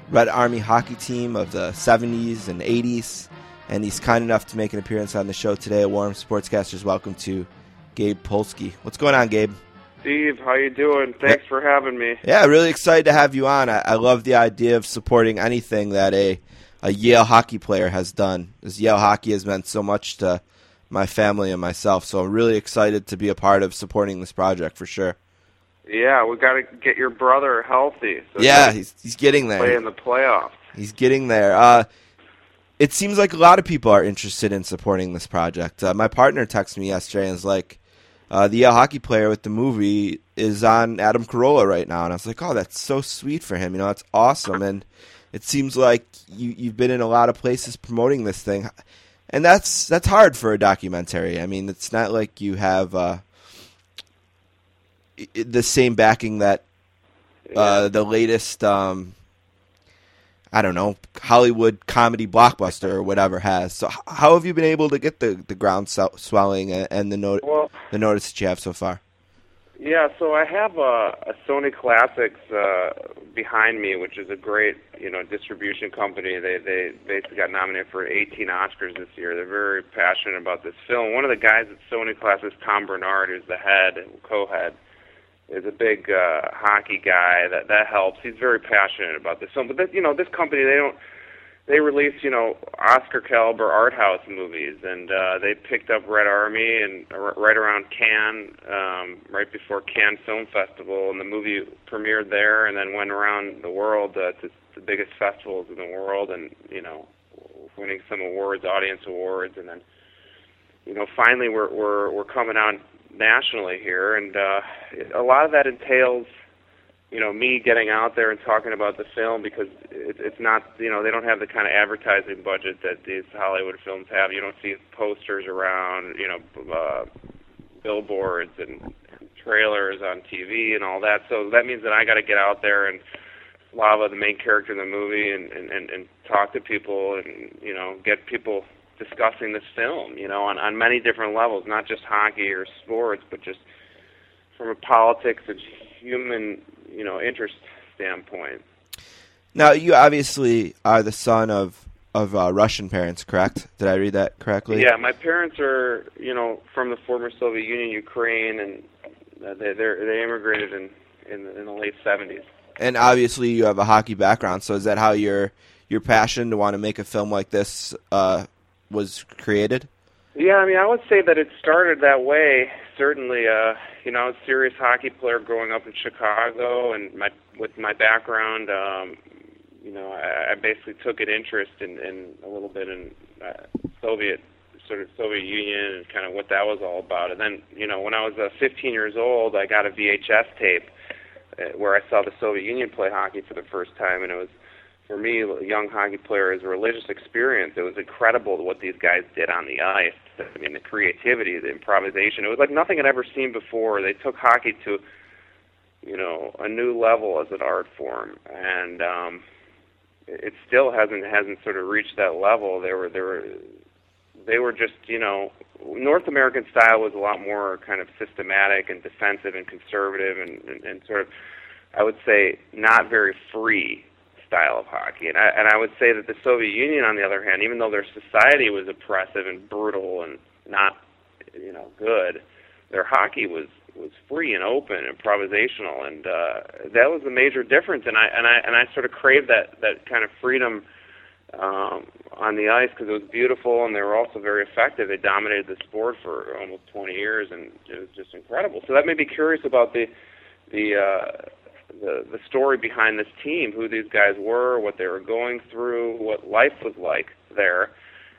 Red Army hockey team of the 70s and 80s. And he's kind enough to make an appearance on the show today. Warm Sportscasters, welcome to Gabe Polsky. What's going on, Gabe? Steve, how you doing? Thanks for having me. Yeah, really excited to have you on. I, I love the idea of supporting anything that a a Yale hockey player has done. As Yale hockey has meant so much to my family and myself, so I'm really excited to be a part of supporting this project for sure. Yeah, we got to get your brother healthy. So Yeah, he's he's getting can play there. in the playoffs. He's getting there. Uh, it seems like a lot of people are interested in supporting this project. Uh, my partner texted me yesterday and was like, uh, "The Yale hockey player with the movie is on Adam Carolla right now," and I was like, "Oh, that's so sweet for him. You know, that's awesome." And it seems like you you've been in a lot of places promoting this thing, and that's that's hard for a documentary. I mean, it's not like you have uh, the same backing that uh, the latest um, I don't know Hollywood comedy blockbuster or whatever has. So how have you been able to get the the ground swell- swelling and, and the note Well, the notice that you have so far? yeah. So I have a, a Sony Classics uh, behind me, which is a great, you know, distribution company. They they basically got nominated for 18 Oscars this year. They're very passionate about this film. One of the guys at Sony Classics, Tom Bernard, who's the head and co-head, is a big uh, hockey guy. That that helps. He's very passionate about this film. But you know, this company they don't they release you know Oscar caliber art house movies, and uh, they picked up Red Army and r- right around Cannes, um, right before Cannes Film Festival, and the movie premiered there, and then went around the world uh, to the biggest festivals in the world, and you know, winning some awards, audience awards, and then you know finally we're we're we're coming out nationally here, and uh, a lot of that entails you know me getting out there and talking about the film because it, it's not you know they don't have the kind of advertising budget that these Hollywood films have. You don't see posters around, you know, uh, billboards and trailers on TV and all that. So that means that I got to get out there and Slava, the main character in the movie, and, and and and talk to people and you know get people discussing this film. You know, on on many different levels, not just hockey or sports, but just from a politics and human you know interest standpoint. Now you obviously are the son of of uh, Russian parents, correct? Did I read that correctly? Yeah, my parents are, you know, from the former Soviet Union, Ukraine, and Uh, they they're, they immigrated in, in in the late '70s. And obviously, you have a hockey background. So is that how your your passion to want to make a film like this uh, was created? Yeah, I mean, I would say that it started that way. Certainly, uh, you know, I was a serious hockey player growing up in Chicago, and my with my background, um, you know, I, I basically took an interest in, in a little bit in uh, Soviet sort of Soviet Union and kind of what that was all about. And then, you know, when I was uh, 15 years old, I got a VHS tape uh, where I saw the Soviet Union play hockey for the first time, and it was for me, a young hockey player, is a religious experience. It was incredible what these guys did on the ice. I mean, the creativity, the improvisation. It was like nothing I'd ever seen before. They took hockey to, you know, a new level as an art form, and um, it still hasn't hasn't sort of reached that level. They were they were they were just you know North American style was a lot more kind of systematic and defensive and conservative and, and, and sort of I would say not very free style of hockey. And I, and I would say that the Soviet Union, on the other hand, even though their society was oppressive and brutal and not, you know, good, their hockey was was free and open, and improvisational, and uh, that was a major difference. And I and I and I sort of craved that that kind of freedom um, on the ice because it was beautiful and they were also very effective. They dominated the sport for almost 20 years, and it was just incredible. So that made me curious about the the uh, the the story behind this team, who these guys were, what they were going through, what life was like there.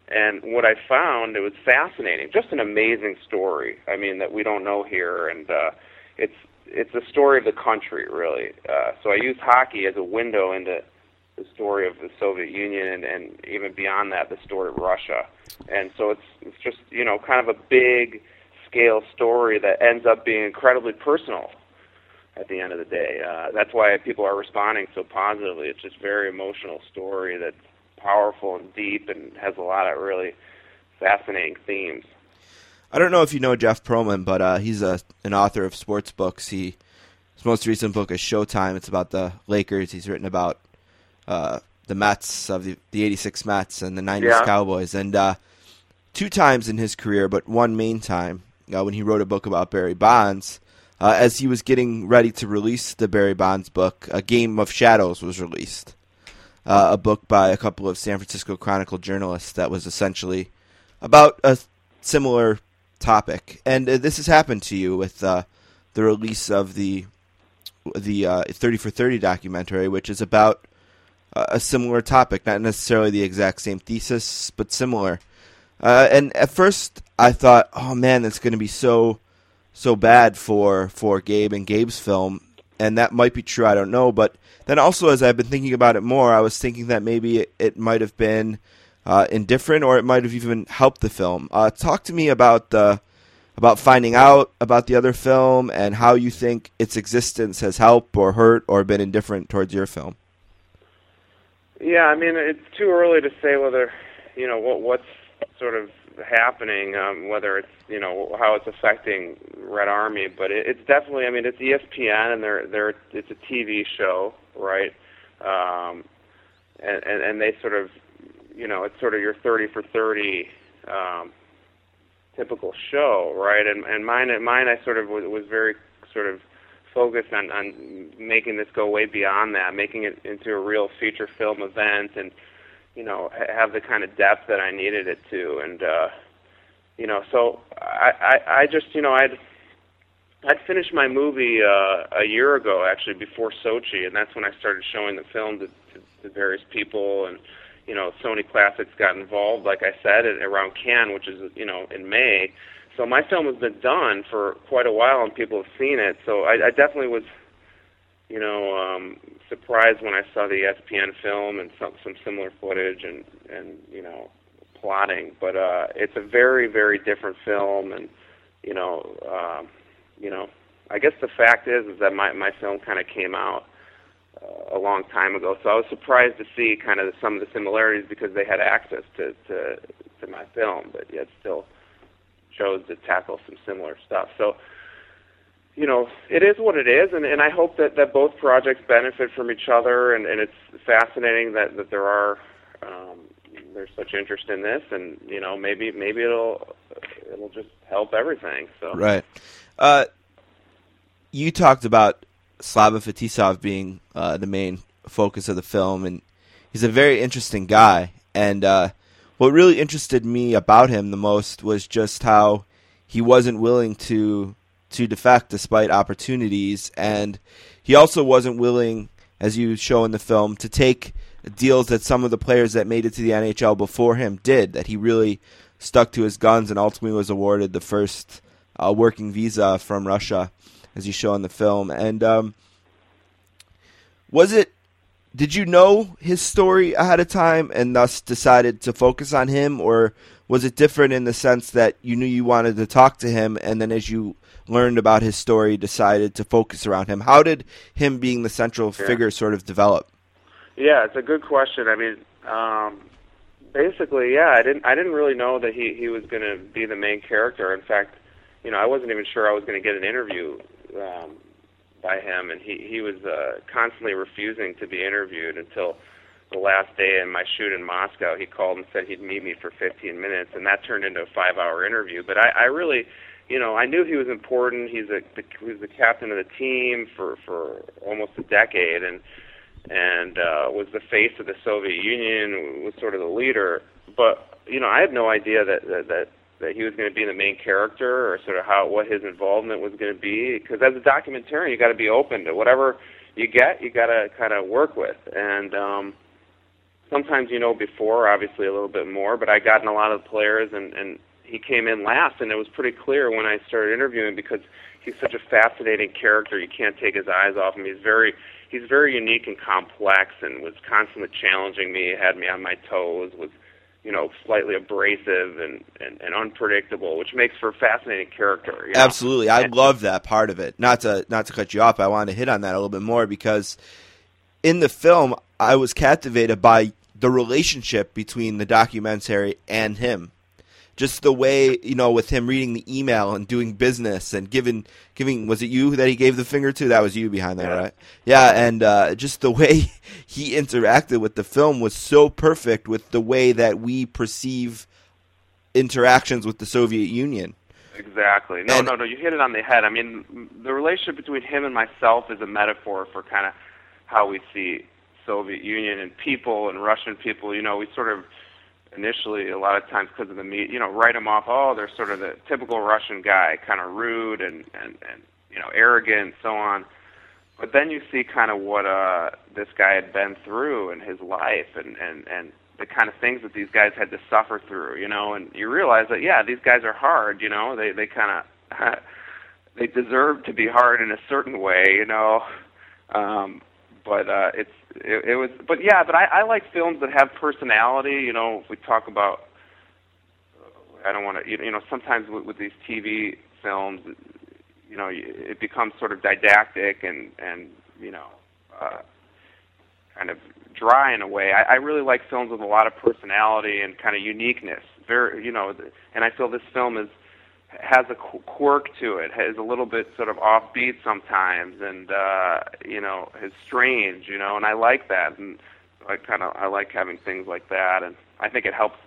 And what I found, it was fascinating, just an amazing story. I mean, that we don't know here, and uh, it's it's the story of the country, really. Uh, so I use hockey as a window into the story of the Soviet Union, and, and even beyond that, the story of Russia. And so it's it's just you know kind of a big scale story that ends up being incredibly personal at the end of the day. Uh, that's why people are responding so positively. It's just very emotional story that's powerful and deep and has a lot of really fascinating themes. I don't know if you know Jeff Pearlman, but uh, he's a an author of sports books. He his most recent book is Showtime. It's about the Lakers. He's written about uh, the Mets of the, the '86 Mets and the '90s Yeah. Cowboys, and uh, two times in his career, but one main time uh, when he wrote a book about Barry Bonds. Uh, as he was getting ready to release the Barry Bonds book, A Game of Shadows was released. Uh, a book by a couple of San Francisco Chronicle journalists that was essentially about a similar topic. And uh, this has happened to you with uh, the release of the the uh, 30 for 30 documentary, which is about uh, a similar topic, not necessarily the exact same thesis, but similar. And at first, I thought, oh man, that's going to be so so bad for for Gabe and Gabe's film, and that might be true. I don't know, but then also as I've been thinking about it more, I was thinking that maybe it, it might have been uh, indifferent, or it might have even helped the film. Uh, talk to me about the about finding out about the other film and how you think its existence has helped or hurt or been indifferent towards your film. Yeah, I mean, it's too early to say whether, you know, what what's sort of happening, um, whether it's, you know, how it's affecting Red Army, but it, it's definitely, I mean, it's ESPN and they're they're it's a TV show, right? Um, and, and and they sort of, you know, it's sort of your 30 for 30 um, typical show, right? And and mine mine I sort of was, was very sort of focused on on making this go way beyond that, making it into a real feature film event, and you know ha- have the kind of depth that I needed it to, and uh, you know, so I, I I just you know I'd I'd finished my movie uh, a year ago actually before Sochi, and that's when I started showing the film to, to, to various people and you know, Sony Classics got involved, like I said, at, around Cannes, which is, you know, in May. So my film has been done for quite a while, and people have seen it. So I, I definitely was, you know, um, surprised when I saw the ESPN film and some some similar footage and and you know, plotting. But uh, it's a very very different film, and you know, um, you know, I guess the fact is is that my my film kind of came out uh, a long time ago. So I was surprised to see kind of some of the similarities because they had access to to, to my film, but yet still chose to tackle some similar stuff. So you know, it is what it is, and, and I hope that, that both projects benefit from each other, and, and it's fascinating that, that there are um, there's such interest in this, and you know, maybe maybe it'll it'll just help everything. So Right. Uh, you talked about Slava Fetisov being uh, the main focus of the film, and he's a very interesting guy. And uh, what really interested me about him the most was just how he wasn't willing to to defect despite opportunities, and he also wasn't willing, as you show in the film, to take deals that some of the players that made it to the NHL before him did. That he really stuck to his guns and ultimately was awarded the first uh, working visa from Russia, as you show in the film. And um, was it? Did you know his story ahead of time and thus decided to focus on him, or was it different in the sense that you knew you wanted to talk to him, and then as you learned about his story, decided to focus around him? How did him being the central Yeah. figure sort of develop? Yeah, it's a good question. I mean, um, basically, yeah, I didn't I didn't really know that he he was going to be the main character. In fact, you know, I wasn't even sure I was going to get an interview um, by him, and he he was uh, constantly refusing to be interviewed until the last day in my shoot in Moscow. He called and said he'd meet me for 15 minutes, and that turned into a five-hour interview. But I, I really, you know, I knew he was important. He's a the, he was the captain of the team for for almost a decade, and and uh, was the face of the Soviet Union, was sort of the leader. But you know, I had no idea that that that, that he was going to be the main character, or sort of how what his involvement was going to be. Because as a documentarian, you got to be open to whatever you get. You got to kind of work with, and um, sometimes you know before, obviously a little bit more. But I got in a lot of players, and and he came in last, and it was pretty clear when I started interviewing because he's such a fascinating character. You can't take his eyes off him. He's very he's very unique and complex and was constantly challenging me, had me on my toes, was you know slightly abrasive and and, and unpredictable, which makes for a fascinating character. You know? Absolutely, I And- love that part of it. Not to not to cut you off, I wanted to hit on that a little bit more because in the film, I was captivated by the relationship between the documentary and him. Just the way you know, with him reading the email and doing business and giving giving was it you that he gave the finger to? That was you behind that, Yeah. right? Yeah, and uh, just the way (laughs) he interacted with the film was so perfect with the way that we perceive interactions with the Soviet Union. Exactly. No, And- no, no. You hit it on the head. I mean, the relationship between him and myself is a metaphor for kind of how we see Soviet Union and people and Russian people. You know, we sort of initially, a lot of times, because of the meat, you know, write them off. Oh, they're sort of the typical Russian guy, kind of rude and and and you know, arrogant, and so on. But then you see kind of what uh this guy had been through in his life, and and and the kind of things that these guys had to suffer through, you know, and you realize that yeah, these guys are hard, you know, they they kind of (laughs) they deserve to be hard in a certain way, you know. Um, but uh, it's it, it was, but yeah, but I, I like films that have personality. You know, if we talk about, I don't want to, you know, sometimes with, with these TV films, you know, it becomes sort of didactic and and you know, uh, kind of dry in a way. I, I really like films with a lot of personality and kind of uniqueness. Very, you know, and I feel this film is has a quirk to it. Has a little bit sort of offbeat sometimes, and uh, you know, is strange. You know, and I like that. And I kind of I like having things like that, and I think it helps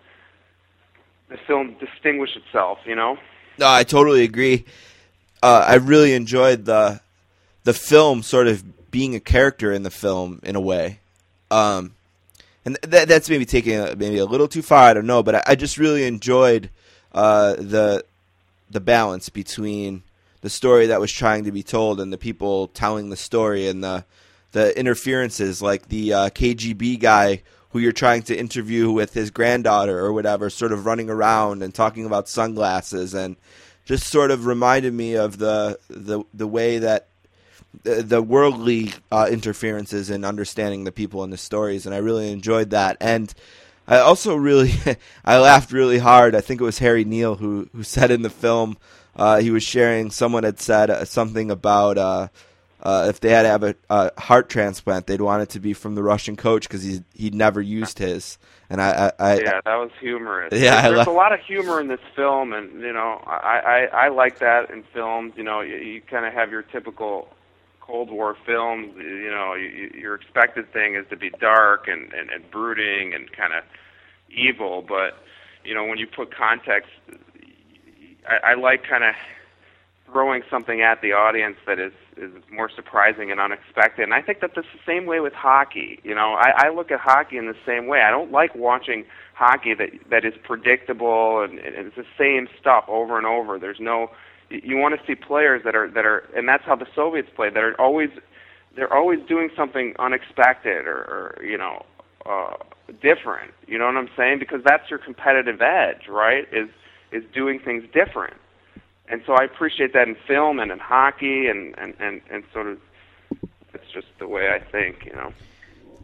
the film distinguish itself. You know. No, I totally agree. Uh, I really enjoyed the the film sort of being a character in the film in a way. Um, and th- that's maybe taking it maybe a little too far. I don't know, but I, I just really enjoyed uh, the the balance between the story that was trying to be told and the people telling the story and the the interferences, like the uh, KGB guy who you're trying to interview with his granddaughter or whatever, sort of running around and talking about sunglasses and just sort of reminded me of the the the way that the, worldly uh, interferences in understanding the people and the stories, and I really enjoyed that. And I also really (laughs) I laughed really hard. I think it was Harry Neale who who said in the film uh, he was sharing. Someone had said uh, something about. Uh, uh, if they had to have a, a heart transplant, they'd want it to be from the Russian coach because he he'd never used his. And I, I, I yeah, that was humorous. Yeah, I there's li- a lot of humor in this film, and you know, I I, I like that in films. You know, you, you kind of have your typical Cold War films. You know, you, you- your expected thing is to be dark and and, and brooding and kind of evil, but you know, when you put context, I, I like kind of throwing something at the audience that is is more surprising and unexpected. And I think that that's the same way with hockey. You know, I, I look at hockey in the same way. I don't like watching hockey that that is predictable and, and it's the same stuff over and over. There's no you want to see players that are that are and that's how the Soviets play. that are always they're always doing something unexpected or, or you know uh, different. You know what I'm saying? Because that's your competitive edge, right? Is is doing things different. And so I appreciate that in film and in hockey and and and, and sort of it's just the way I think, you know.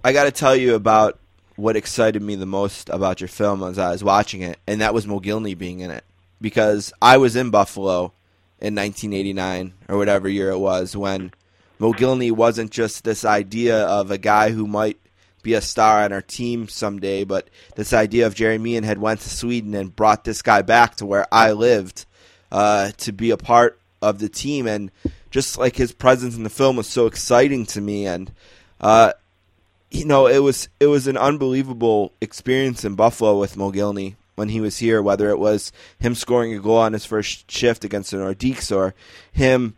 I got to tell you about what excited me the most about your film as I was watching it, and that was Mogilny being in it. Because I was in Buffalo in 1989 or whatever year it was when Mogilny wasn't just this idea of a guy who might be a star on our team someday, but this idea of Gerry Meehan had went to Sweden and brought this guy back to where I lived uh, to be a part of the team, and just like his presence in the film was so exciting to me, and uh, you know it was it was an unbelievable experience in Buffalo with Mogilny when he was here, whether it was him scoring a goal on his first shift against the Nordiques or him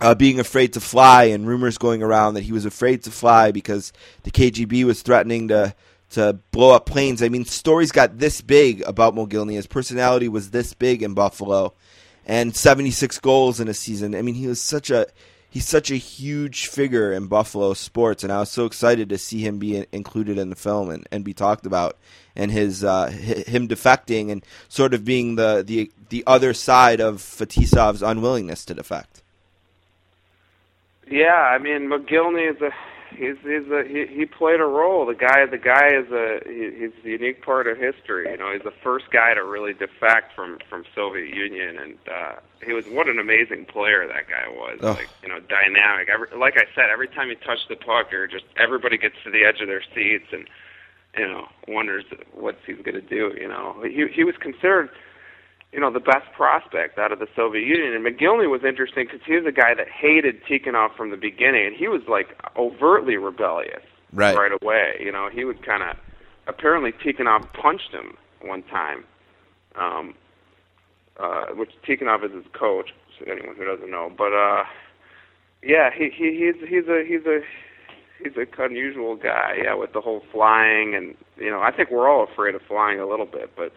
uh, being afraid to fly and rumors going around that he was afraid to fly because the KGB was threatening to to blow up planes. I mean, stories got this big about Mogilny. His personality was this big in Buffalo, and 76 goals in a season. I mean, he was such a he's such a huge figure in Buffalo sports, and I was so excited to see him be included in the film and, and be talked about, and his uh, him defecting and sort of being the the the other side of Fetisov's unwillingness to defect. Yeah, I mean Mogilny is a he's he's a he he played a role. The guy the guy is a he, he's a unique part of history. You know, he's the first guy to really defect from from Soviet Union, and uh, he was what an amazing player that guy was. Oh. Like you know, dynamic. Every, like I said, every time he touched the puck, you're just everybody gets to the edge of their seats and you know wonders what he's going to do. You know, he he was considered you know, the best prospect out of the Soviet Union. And Mogilny was interesting because he was a guy that hated Tikhonov from the beginning, and he was like overtly rebellious Right. right away. You know, he would kind of apparently Tikhonov punched him one time, um, uh, which Tikhonov is his coach. So anyone who doesn't know, but uh, yeah, he he he's he's a he's a he's a unusual guy. Yeah, with the whole flying and you know, I think we're all afraid of flying a little bit, but.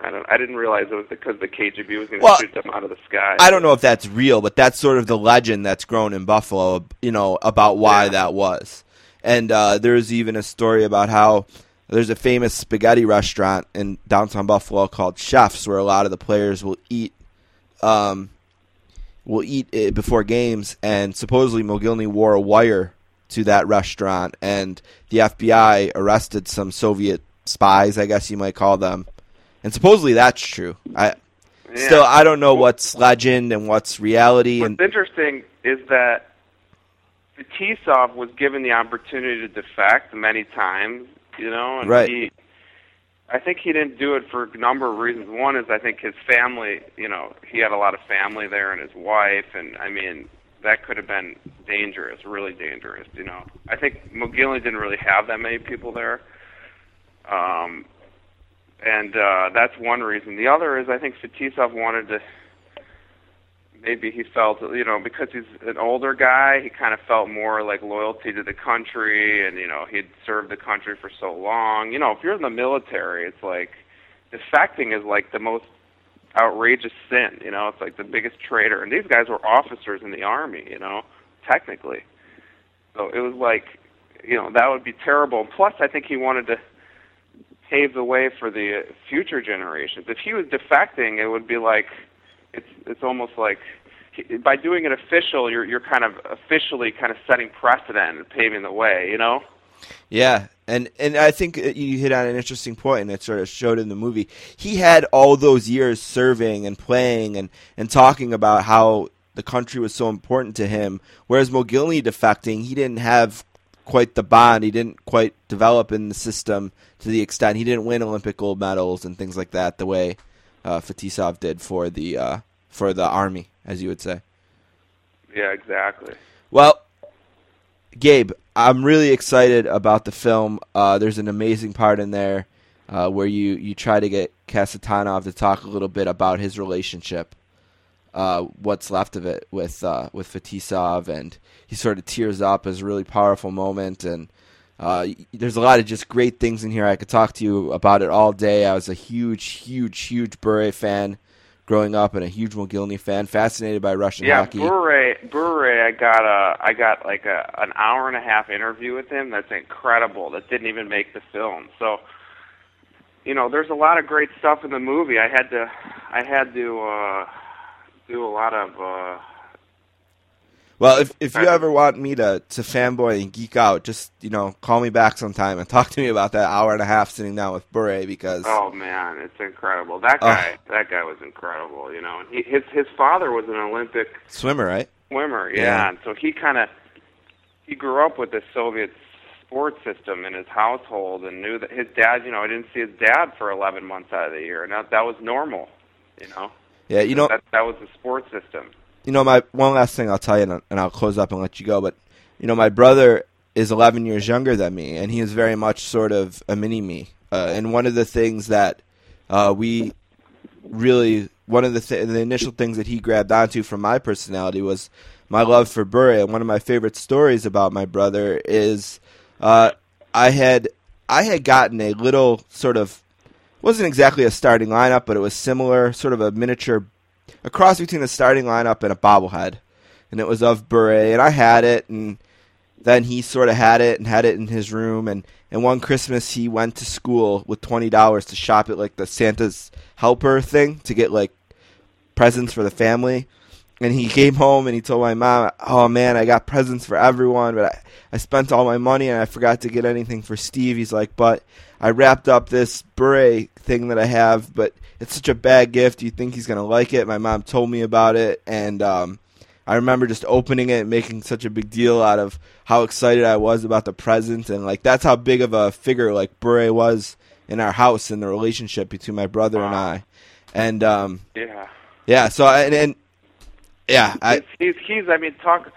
I don't. I didn't realize it was because the KGB was going to Well, shoot them out of the sky. I don't know if that's real, but that's sort of the legend that's grown in Buffalo, you know, about why Yeah. that was. And uh, there's even a story about how there's a famous spaghetti restaurant in downtown Buffalo called Chefs, where a lot of the players will eat, um, will eat it before games. And supposedly Mogilny wore a wire to that restaurant, and the FBI arrested some Soviet spies, I guess you might call them. And supposedly that's true. I Yeah. still I don't know what's legend and what's reality. What's And interesting is that Fetisov was given the opportunity to defect many times, you know, and Right. he I think he didn't do it for a number of reasons. One is I think his family, you know, he had a lot of family there and his wife and I mean that could have been dangerous, really dangerous, you know. I think Mogilny didn't really have that many people there. Um and uh that's one reason. The other is I think Fetisov wanted to maybe he felt you know because he's an older guy he kind of felt more like loyalty to the country and you know he'd served the country for so long. You know if you're in the military it's like defecting is like the most outrageous sin you know? It's like the biggest traitor. And these guys were officers in the army you know technically. So it was like you know that would be terrible. Plus i think he wanted to pave the way for the future generations if he was defecting it would be like it's it's almost like by doing it official, you're you're kind of officially kind of setting precedent and paving the way. You know. yeah, and and I think uh, you hit on an interesting point, and it sort of showed in the movie. He had all those years serving and playing and and talking about how the country was so important to him. Whereas Mogilny defecting, he didn't have quite the bond. He didn't quite develop in the system to the extent he didn't win Olympic gold medals and things like that the way uh, Fetisov did for the uh, for the army, as you would say. Yeah, exactly. Well, Gabe, I'm really excited about the film. Uh, there's an amazing part in there uh, where you, you try to get Kasatonov to talk a little bit about his relationship uh, what's left of it with uh, with Fetisov, and he sort of tears up as a really powerful moment. And uh, there's a lot of just great things in here. I could talk to you about it all day. I was a huge, huge, huge Bure fan growing up, and a huge Mogilny fan, fascinated by Russian Yeah, hockey. Bure, Bure, I got a, I got like a an hour and a half interview with him. That's incredible. That didn't even make the film. So, you know, there's a lot of great stuff in the movie. I had to, I had to uh, do a lot of. Uh, Well, if if you ever want me to to fanboy and geek out, just you know call me back sometime and (laughs) talk to me about that hour and a half sitting down with Bure because oh man, it's incredible. That Oh. guy, that guy was incredible. You know, and he, his his father was an Olympic swimmer, right? swimmer. Yeah, Yeah. and so he kind of he grew up with the Soviet sports system in his household and knew that his dad. You know, I didn't see his dad for 11 months out of the year, and that that was normal. You know, Yeah, you know, that that was the sports system. you know, my one last thing I'll tell you, and I'll- and I'll close up and let you go. But you know, my brother is 11 years younger than me, and he is very much sort of a mini me. Uh, and one of the things that uh, we really, one of the th- the initial things that he grabbed onto from my personality was my love for Bure. And one of my favorite stories about my brother is uh, I had I had gotten a little sort of wasn't exactly a starting lineup, but it was similar, sort of a miniature, a cross between a starting lineup and a bobblehead, and it was of Bure, and I had it, and then he sort of had it and had it in his room, and and one Christmas he went to school with twenty dollars to shop at like the Santa's helper thing to get like presents for the family. And he came home and he told my mom, "Oh man, I got presents for everyone, but I, I spent all my money and I forgot to get anything for Steve." He's like, "But I wrapped up this Bure thing that I have, but it's such a bad gift. Do you think he's gonna like it?" My mom told me about it, and um, I remember just opening it and making such a big deal out of how excited I was about the present, and like that's how big of a figure like Bure was in our house in the relationship between my brother and I, and um, Yeah. yeah. So I- and, and yeah, I he's, he's he's I mean talk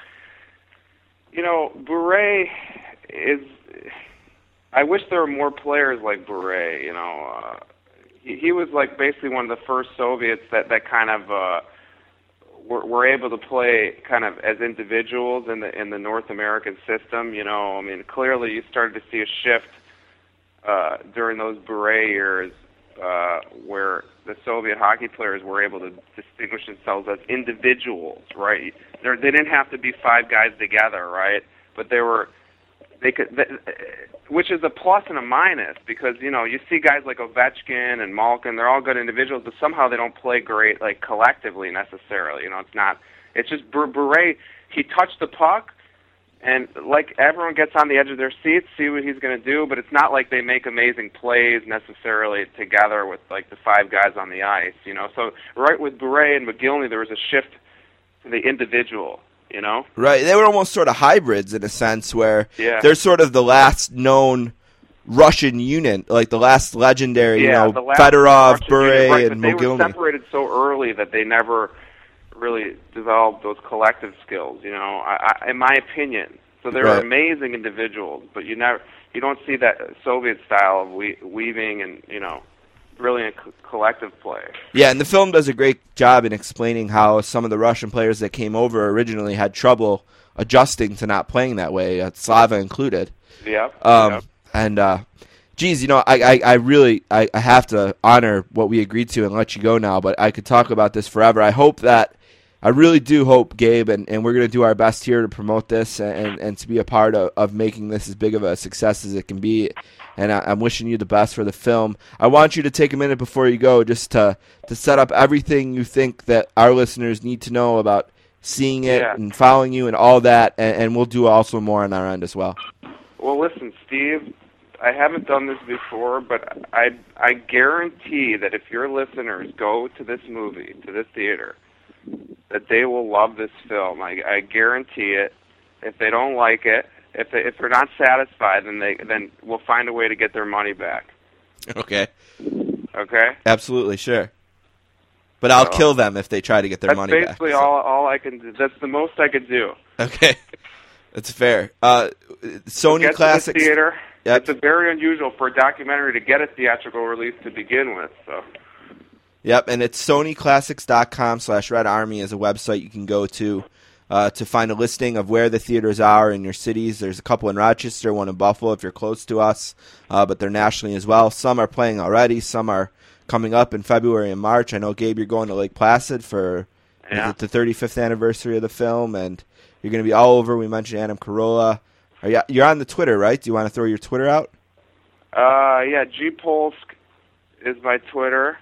you know Bure is I wish there were more players like Bure you know uh, he, he was like basically one of the first Soviets that that kind of uh were, were able to play kind of as individuals in the in the North American system you know I mean clearly you started to see a shift uh during those Bure years uh, where the Soviet hockey players were able to distinguish themselves as individuals, right? They're, they didn't have to be five guys together, right? But they were, they could, th- which is a plus and a minus because you know you see guys like Ovechkin and Malkin, they're all good individuals, but somehow they don't play great like collectively necessarily. You know, it's not. It's just Bur- Bure. He touched the puck, and like everyone gets on the edge of their seats, see what he's going to do. But it's not like they make amazing plays necessarily together with like the five guys on the ice, you know. So right with Bure and Mogilny, there was a shift to the individual, you know. right. They were almost sort of hybrids in a sense where Yeah. they're sort of the last known Russian unit, like the last legendary, yeah, you know, Fedorov, Russian Bure, right, and but they were separated so early that they never really developed those collective skills. You know, I, I, in my opinion. So they're Right. amazing individuals, but you never, you don't see that Soviet style of we, weaving and you know, brilliant co- collective play. Yeah, and the film does a great job in explaining how some of the Russian players that came over originally had trouble adjusting to not playing that way, uh, Slava included. Yep. Um, yep. And, uh, geez, you know, I, I, I really I, I have to honor what we agreed to and let you go now, but I could talk about this forever. I hope that, I really do hope, Gabe, and, and we're going to do our best here to promote this and, and to be a part of, of making this as big of a success as it can be. And I, I'm wishing you the best for the film. I want you to take a minute before you go just to, to set up everything you think that our listeners need to know about seeing it Yeah. and following you and all that, and, and we'll do also more on our end as well. Well, listen, Steve. I haven't done this before, but I I guarantee that if your listeners go to this movie, to this theater, that they will love this film. I, I guarantee it. If they don't like it, if they, if they're not satisfied, then they then we'll find a way to get their money back. Okay. Okay. Absolutely, sure. But I'll kill them if they try to get their That's money back. basically so- all all I can do. That's the most I could do. Okay, (laughs) that's fair. Uh, Sony get Classics. the theater. Yep. It's a very unusual for a documentary to get a theatrical release to begin with. So Yep, and it's sonyclassics.com slash red army is a website you can go to uh, to find a listing of where the theaters are in your cities. There's a couple in Rochester, one in Buffalo if you're close to us, uh, but they're nationally as well. Some are playing already, some are coming up in February and March. I know, Gabe, you're going to Lake Placid for Yeah. the 35th anniversary of the film, and you're going to be all over. We mentioned Adam Carolla. Are you, you're on the Twitter, right? Do you want to throw your Twitter out? Uh, yeah, Gpolsk is my Twitter,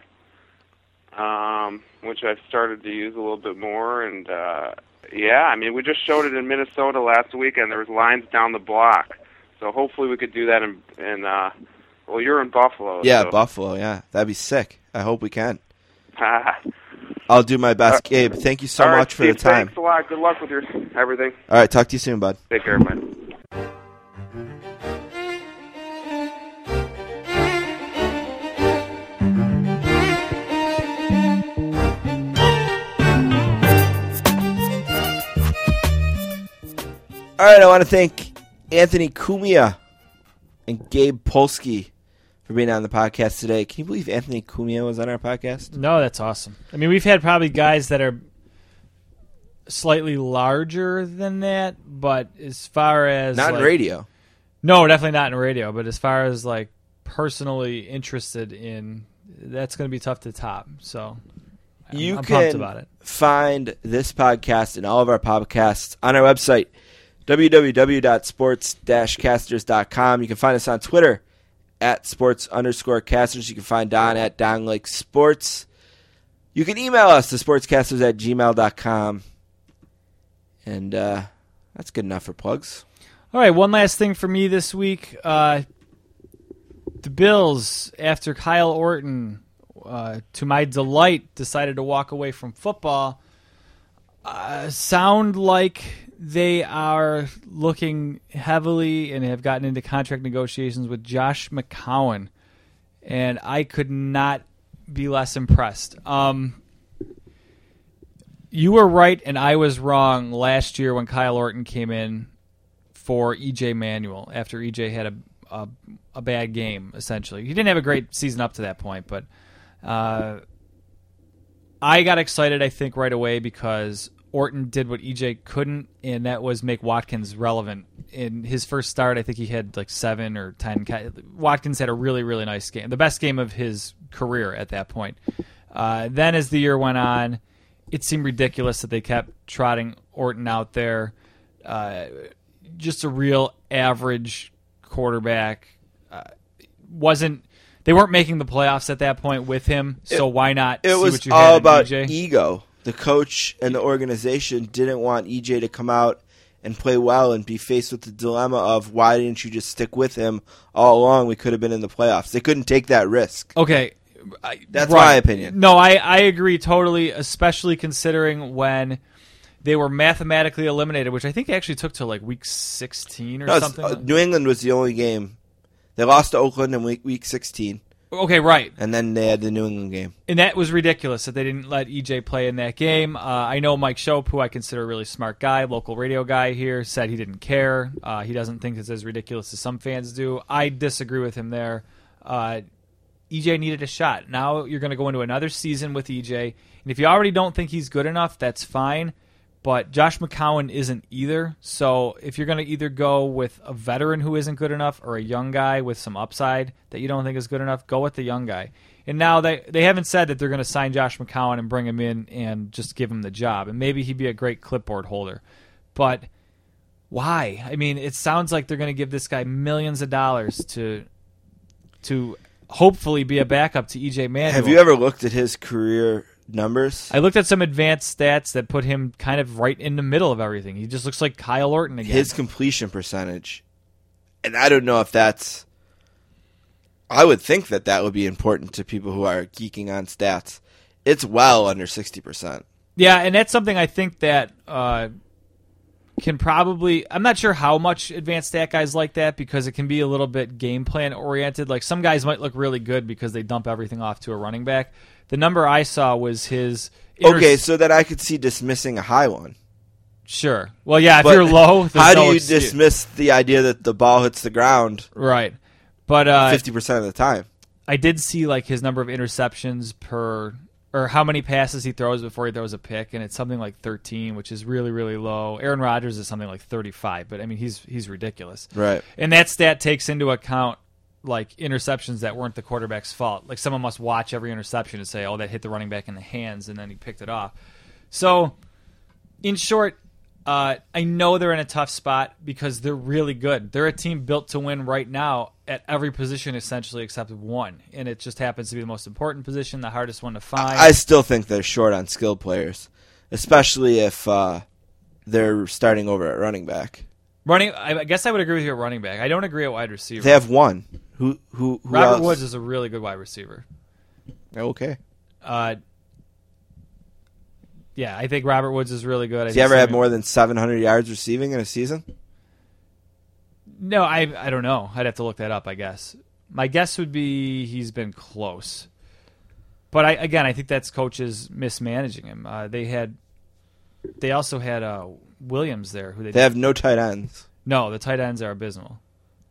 um, which I've started to use a little bit more. And uh, yeah, I mean, we just showed it in Minnesota last weekend. There was lines down the block, so hopefully we could do that in. in uh, well, you're in Buffalo. Yeah, so. Buffalo. Yeah, that'd be sick. I hope we can. (laughs) I'll do my best, Gabe. Thank you so right, much for Steve, the time. Thanks a lot. Good luck with your everything. All right, talk to you soon, bud. Take care, man. All right, I want to thank Anthony Cumia and Gabe Polsky for being on the podcast today. Can you believe Anthony Cumia was on our podcast? No, that's awesome. I mean, we've had probably guys that are slightly larger than that, but as far as Not like- in radio. no, definitely not in radio. But as far as like personally interested in, that's going to be tough to top. So I'm, You I'm can about it. find this podcast and all of our podcasts on our website, www.sports-casters.com. You can find us on Twitter at sports underscore casters. You can find Don at Don Lake Sports. You can email us to sportscasters at gmail.com. And uh, that's good enough for plugs. All right, one last thing for me this week. Uh, the Bills, after Kyle Orton, uh, to my delight, decided to walk away from football, uh, sound like they are looking heavily and have gotten into contract negotiations with Josh McCown. And I could not be less impressed. Um, you were right, and I was wrong last year when Kyle Orton came in for EJ Manuel after EJ had a, a a bad game. Essentially, he didn't have a great season up to that point, but uh, I got excited. I think right away because Orton did what EJ couldn't, and that was make Watkins relevant. In his first start, I think he had like seven or ten. Watkins had a really really nice game, the best game of his career at that point. Uh, then as the year went on, it seemed ridiculous that they kept trotting Orton out there. Uh, just a real average quarterback. Uh, wasn't they weren't making the playoffs at that point with him? So why not? It see was what you all about EJ? ego. The coach and the organization didn't want EJ to come out and play well and be faced with the dilemma of why didn't you just stick with him all along? We could have been in the playoffs. They couldn't take that risk. Okay. I- That's right. my opinion. No, I, I agree totally, especially considering when they were mathematically eliminated, which I think actually took to like week 16 or No, something. uh, New England was the only game. They lost to Oakland in week, week 16, okay, right. and then they had the New England game. And that was ridiculous that they didn't let EJ play in that game. Uh, I know Mike Schopp, who I consider a really smart guy, local radio guy here, said he didn't care. Uh, he doesn't think it's as ridiculous as some fans do. I disagree with him there. Uh, EJ needed a shot. Now you're going to go into another season with EJ, and if you already don't think he's good enough, that's fine. But Josh McCown isn't either. So if you're going to either go with a veteran who isn't good enough or a young guy with some upside that you don't think is good enough, go with the young guy. And now they they haven't said that they're going to sign Josh McCown and bring him in and just give him the job. And maybe he'd be a great clipboard holder. But why? I mean, it sounds like they're going to give this guy millions of dollars to to hopefully be a backup to EJ Manuel. Have you ever looked at his career numbers? I looked at some advanced stats that put him kind of right in the middle of everything. He just looks like Kyle Orton again. his completion percentage, and I don't know if that's. I would think that that would be important to people who are geeking on stats. It's well under sixty percent. yeah, and that's something I think that uh, can probably. I'm not sure how much advanced stat guys like that because it can be a little bit game plan oriented. Like some guys might look really good because they dump everything off to a running back. The number I saw was his. inter- Okay, so that I could see dismissing a high one. sure. Well, yeah, if But you're low, how do no you excuse. dismiss the idea that the ball hits the ground Right, but uh, fifty percent of the time? I did see like his number of interceptions per or how many passes he throws before he throws a pick, and it's something like 13, which is really really low. Aaron Rodgers is something like 35, but I mean he's he's ridiculous. Right. And that stat takes into account like interceptions that weren't the quarterback's fault. Like someone must watch every interception and say, "Oh, that hit the running back in the hands," and then he picked it off. So, in short, uh, I know they're in a tough spot because they're really good. They're a team built to win right now at every position, essentially except one, and it just happens to be the most important position, the hardest one to find. I still think they're short on skilled players, especially if uh, they're starting over at running back. running, I guess I would agree with you at running back. I don't agree at wide receiver. They have one. Who who, who Robert else? Woods is a really good wide receiver. okay. Uh, yeah, I think Robert Woods is really good. Has he ever had more than 700 yards receiving in a season? No, I I don't know. I'd have to look that up. I guess my guess would be he's been close, but I again I think that's coaches mismanaging him. Uh, they had they also had uh, Williams there who they, They have no tight ends. no the tight ends are abysmal.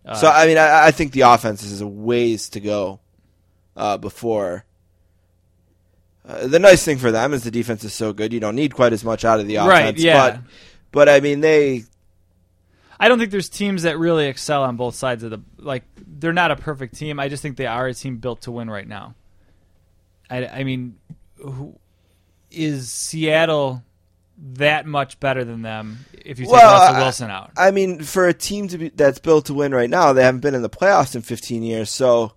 Uh, so I mean, I, I think the offense is a ways to go uh, before. Uh, the nice thing for them is the defense is so good; you don't need quite as much out of the offense. Right, yeah. But, but I mean, they I don't think there's teams that really excel on both sides of the like. They're not a perfect team. I just think they are a team built to win right now. I, I mean, who, is Seattle that much better than them if you take Well, Russell I- Wilson out? I mean, for a team to be that's built to win right now, they haven't been in the playoffs in 15 years, so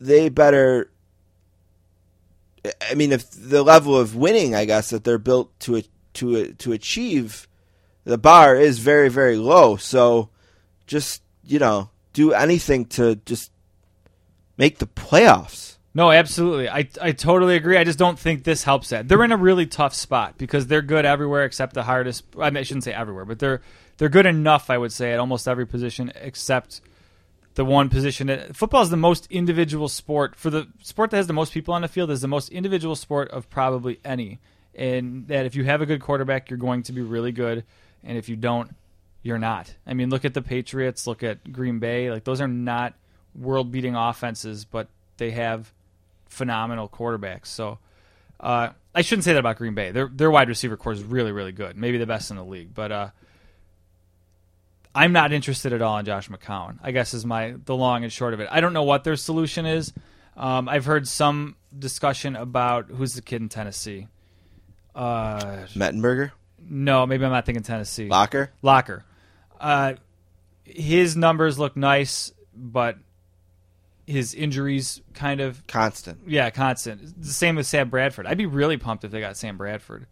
they better. I mean, if the level of winning, I guess that they're built to to to achieve, the bar is very very low. So, just you know, do anything to just make the playoffs. No, absolutely. I I totally agree. I just don't think this helps that. They're in a really tough spot because they're good everywhere except the hardest. I, mean, I shouldn't say everywhere, but they're they're good enough. I would say at almost every position except the one position. That, football is the most individual sport for the sport that has the most people on the field. Is the most individual sport of probably any. And that if you have a good quarterback, you're going to be really good, and if you don't, you're not. I mean, look at the Patriots. Look at Green Bay. Like those are not world-beating offenses, but they have phenomenal quarterbacks. So uh, I shouldn't say that about Green Bay. Their their wide receiver core is really really good, maybe the best in the league. But uh, I'm not interested at all in Josh McCown. I guess is my the long and short of it. I don't know what their solution is. Um, I've heard some discussion about who's the kid in Tennessee. Uh, Mettenberger, no, maybe I'm not thinking Tennessee. Locker, Locker. Uh, his numbers look nice, but his injuries kind of constant. yeah, constant. It's the same with Sam Bradford. I'd be really pumped if they got Sam Bradford.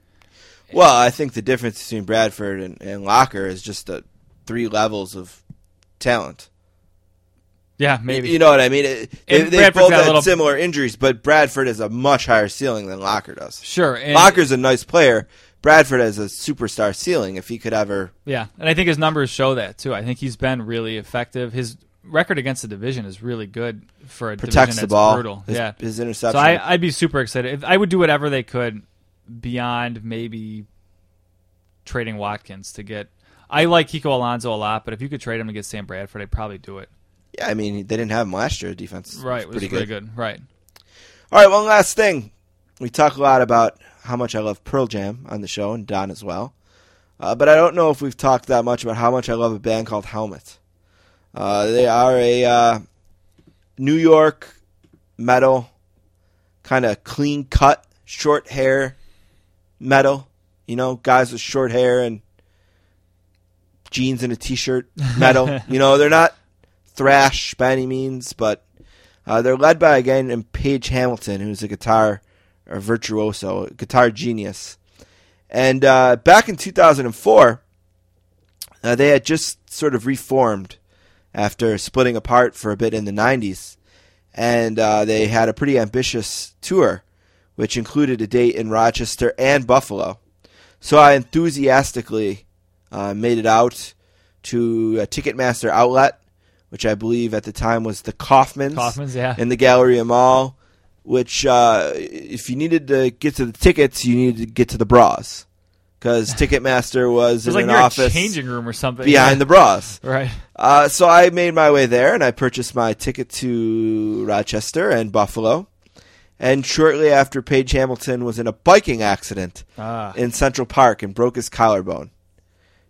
Well, I think the difference between Bradford and, and Locker is just the three levels of talent. Yeah, maybe. You know what I mean? It, they, they both had little- similar injuries, but Bradford has a much higher ceiling than Locker does. sure. And, Locker's a nice player. Bradford has a superstar ceiling if he could ever. Yeah, and I think his numbers show that too. I think he's been really effective. His record against the division is really good for a Protects division the that's ball. brutal. His, yeah, his interception. so I, I'd be super excited. If, I would do whatever they could beyond maybe trading Watkins to get. I like Kiko Alonso a lot, but if you could trade him to get Sam Bradford, I'd probably do it. yeah, I mean, they didn't have him last year. Defense Right, it was pretty pretty good. good. Right. All right, one last thing. We talk a lot about how much I love Pearl Jam on the show, and Don as well. Uh, but I don't know if we've talked that much about how much I love a band called Helmet. Uh, they are a uh, New York metal, kind of clean cut, short hair metal. You know, guys with short hair and jeans and a t-shirt (laughs) metal. you know, they're not thrash by any means, but uh, they're led by a guy named Page Hamilton, who's a guitar a virtuoso, a guitar genius. And uh, back in 2004, uh, they had just sort of reformed after splitting apart for a bit in the 90s. And uh, they had a pretty ambitious tour, which included a date in Rochester and Buffalo. So I enthusiastically uh, made it out to a Ticketmaster outlet, which I believe at the time was the Kaufmann's, Kaufmann's, yeah. in the Galleria Mall. Which, uh, if you needed to get to the tickets, you needed to get to the bras, because (laughs) Ticketmaster was, was in like an office a changing room or something. behind yeah. the bras. (laughs) Right. Uh, so I made my way there and I purchased my ticket to Rochester and Buffalo. and shortly after Page Hamilton was in a biking accident Ah. in Central Park and broke his collarbone,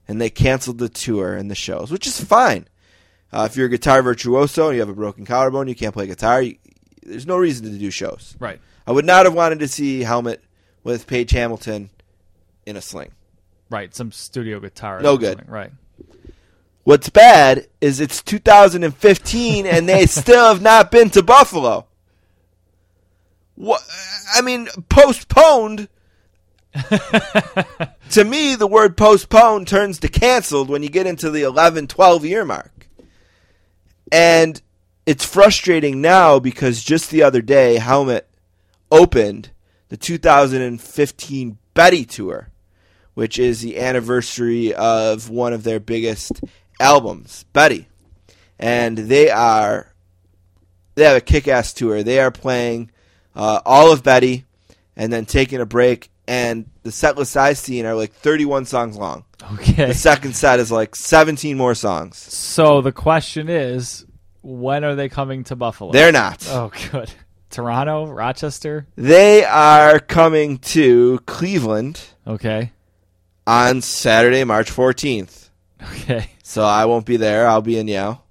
and they canceled the tour and the shows, which is fine. Uh, if you're a guitar virtuoso and you have a broken collarbone, you can't play guitar. You, there's no reason to do shows. Right. I would not have wanted to see Helmet with Page Hamilton in a sling. Right. Some studio guitar. No good. something. Right. What's bad is it's 2015 and they (laughs) still have not been to Buffalo. What? I mean, postponed. (laughs) to me, the word postponed turns to canceled when you get into the 11, 12 year mark. And it's frustrating now because just the other day, Helmet opened the 2015 Betty Tour, which is the anniversary of one of their biggest albums, Betty. And they are they have a kick-ass tour. They are playing uh, all of Betty and then taking a break and the set list I've seen are like 31 songs long. Okay. The second set is like 17 more songs. So the question is, when are they coming to Buffalo? They're not. Oh, good. Toronto, Rochester. They are coming to Cleveland Okay. on Saturday, March 14th. Okay. So I won't be there. I'll be in Yale.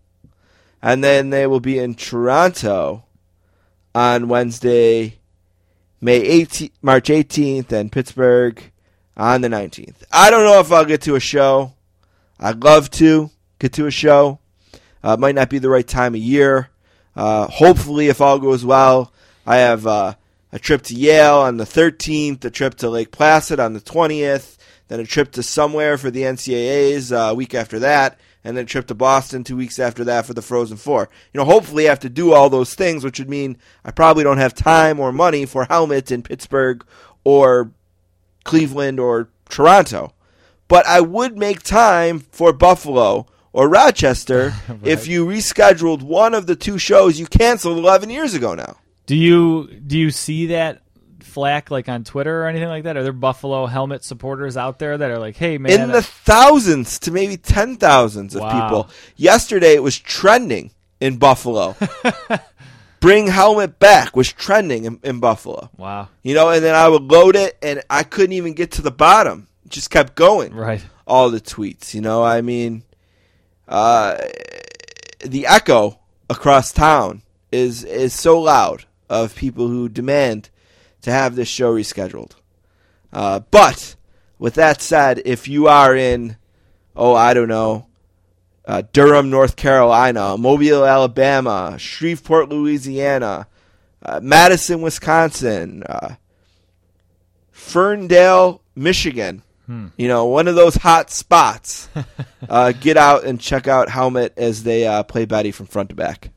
And then they will be in Toronto on Wednesday, May 18th, March 18th, and Pittsburgh on the 19th. I don't know if I'll get to a show. I'd love to get to a show. Uh, might not be the right time of year. Uh, hopefully, if all goes well, I have uh, a trip to Yale on the 13th, a trip to Lake Placid on the 20th, then a trip to somewhere for the NCAAs uh, a week after that, and then trip to Boston two weeks after that for the Frozen Four. You know, hopefully I have to do all those things, which would mean I probably don't have time or money for helmets in Pittsburgh or Cleveland or Toronto. But I would make time for Buffalo or Rochester (laughs) if you rescheduled one of the two shows you canceled 11 years ago now. Do you do you see that flack like on Twitter or anything like that? Are there Buffalo helmet supporters out there that are like, "Hey, man, in the thousands to maybe ten thousands of Wow. people. Yesterday it was trending in Buffalo. (laughs) Bring helmet back was trending in, in Buffalo. wow, You know, and then I would load it and I couldn't even get to the bottom. It just kept going. right, All the tweets. You know, I mean uh, the echo across town is is so loud of people who demand to have this show rescheduled. Uh, but with that said, if you are in, oh, I don't know, uh, Durham, North Carolina, Mobile, Alabama, Shreveport, Louisiana, uh, Madison, Wisconsin, uh, Ferndale, Michigan, you know, one of those hot spots, (laughs) uh, get out and check out Helmet as they uh, play Betty from front to back.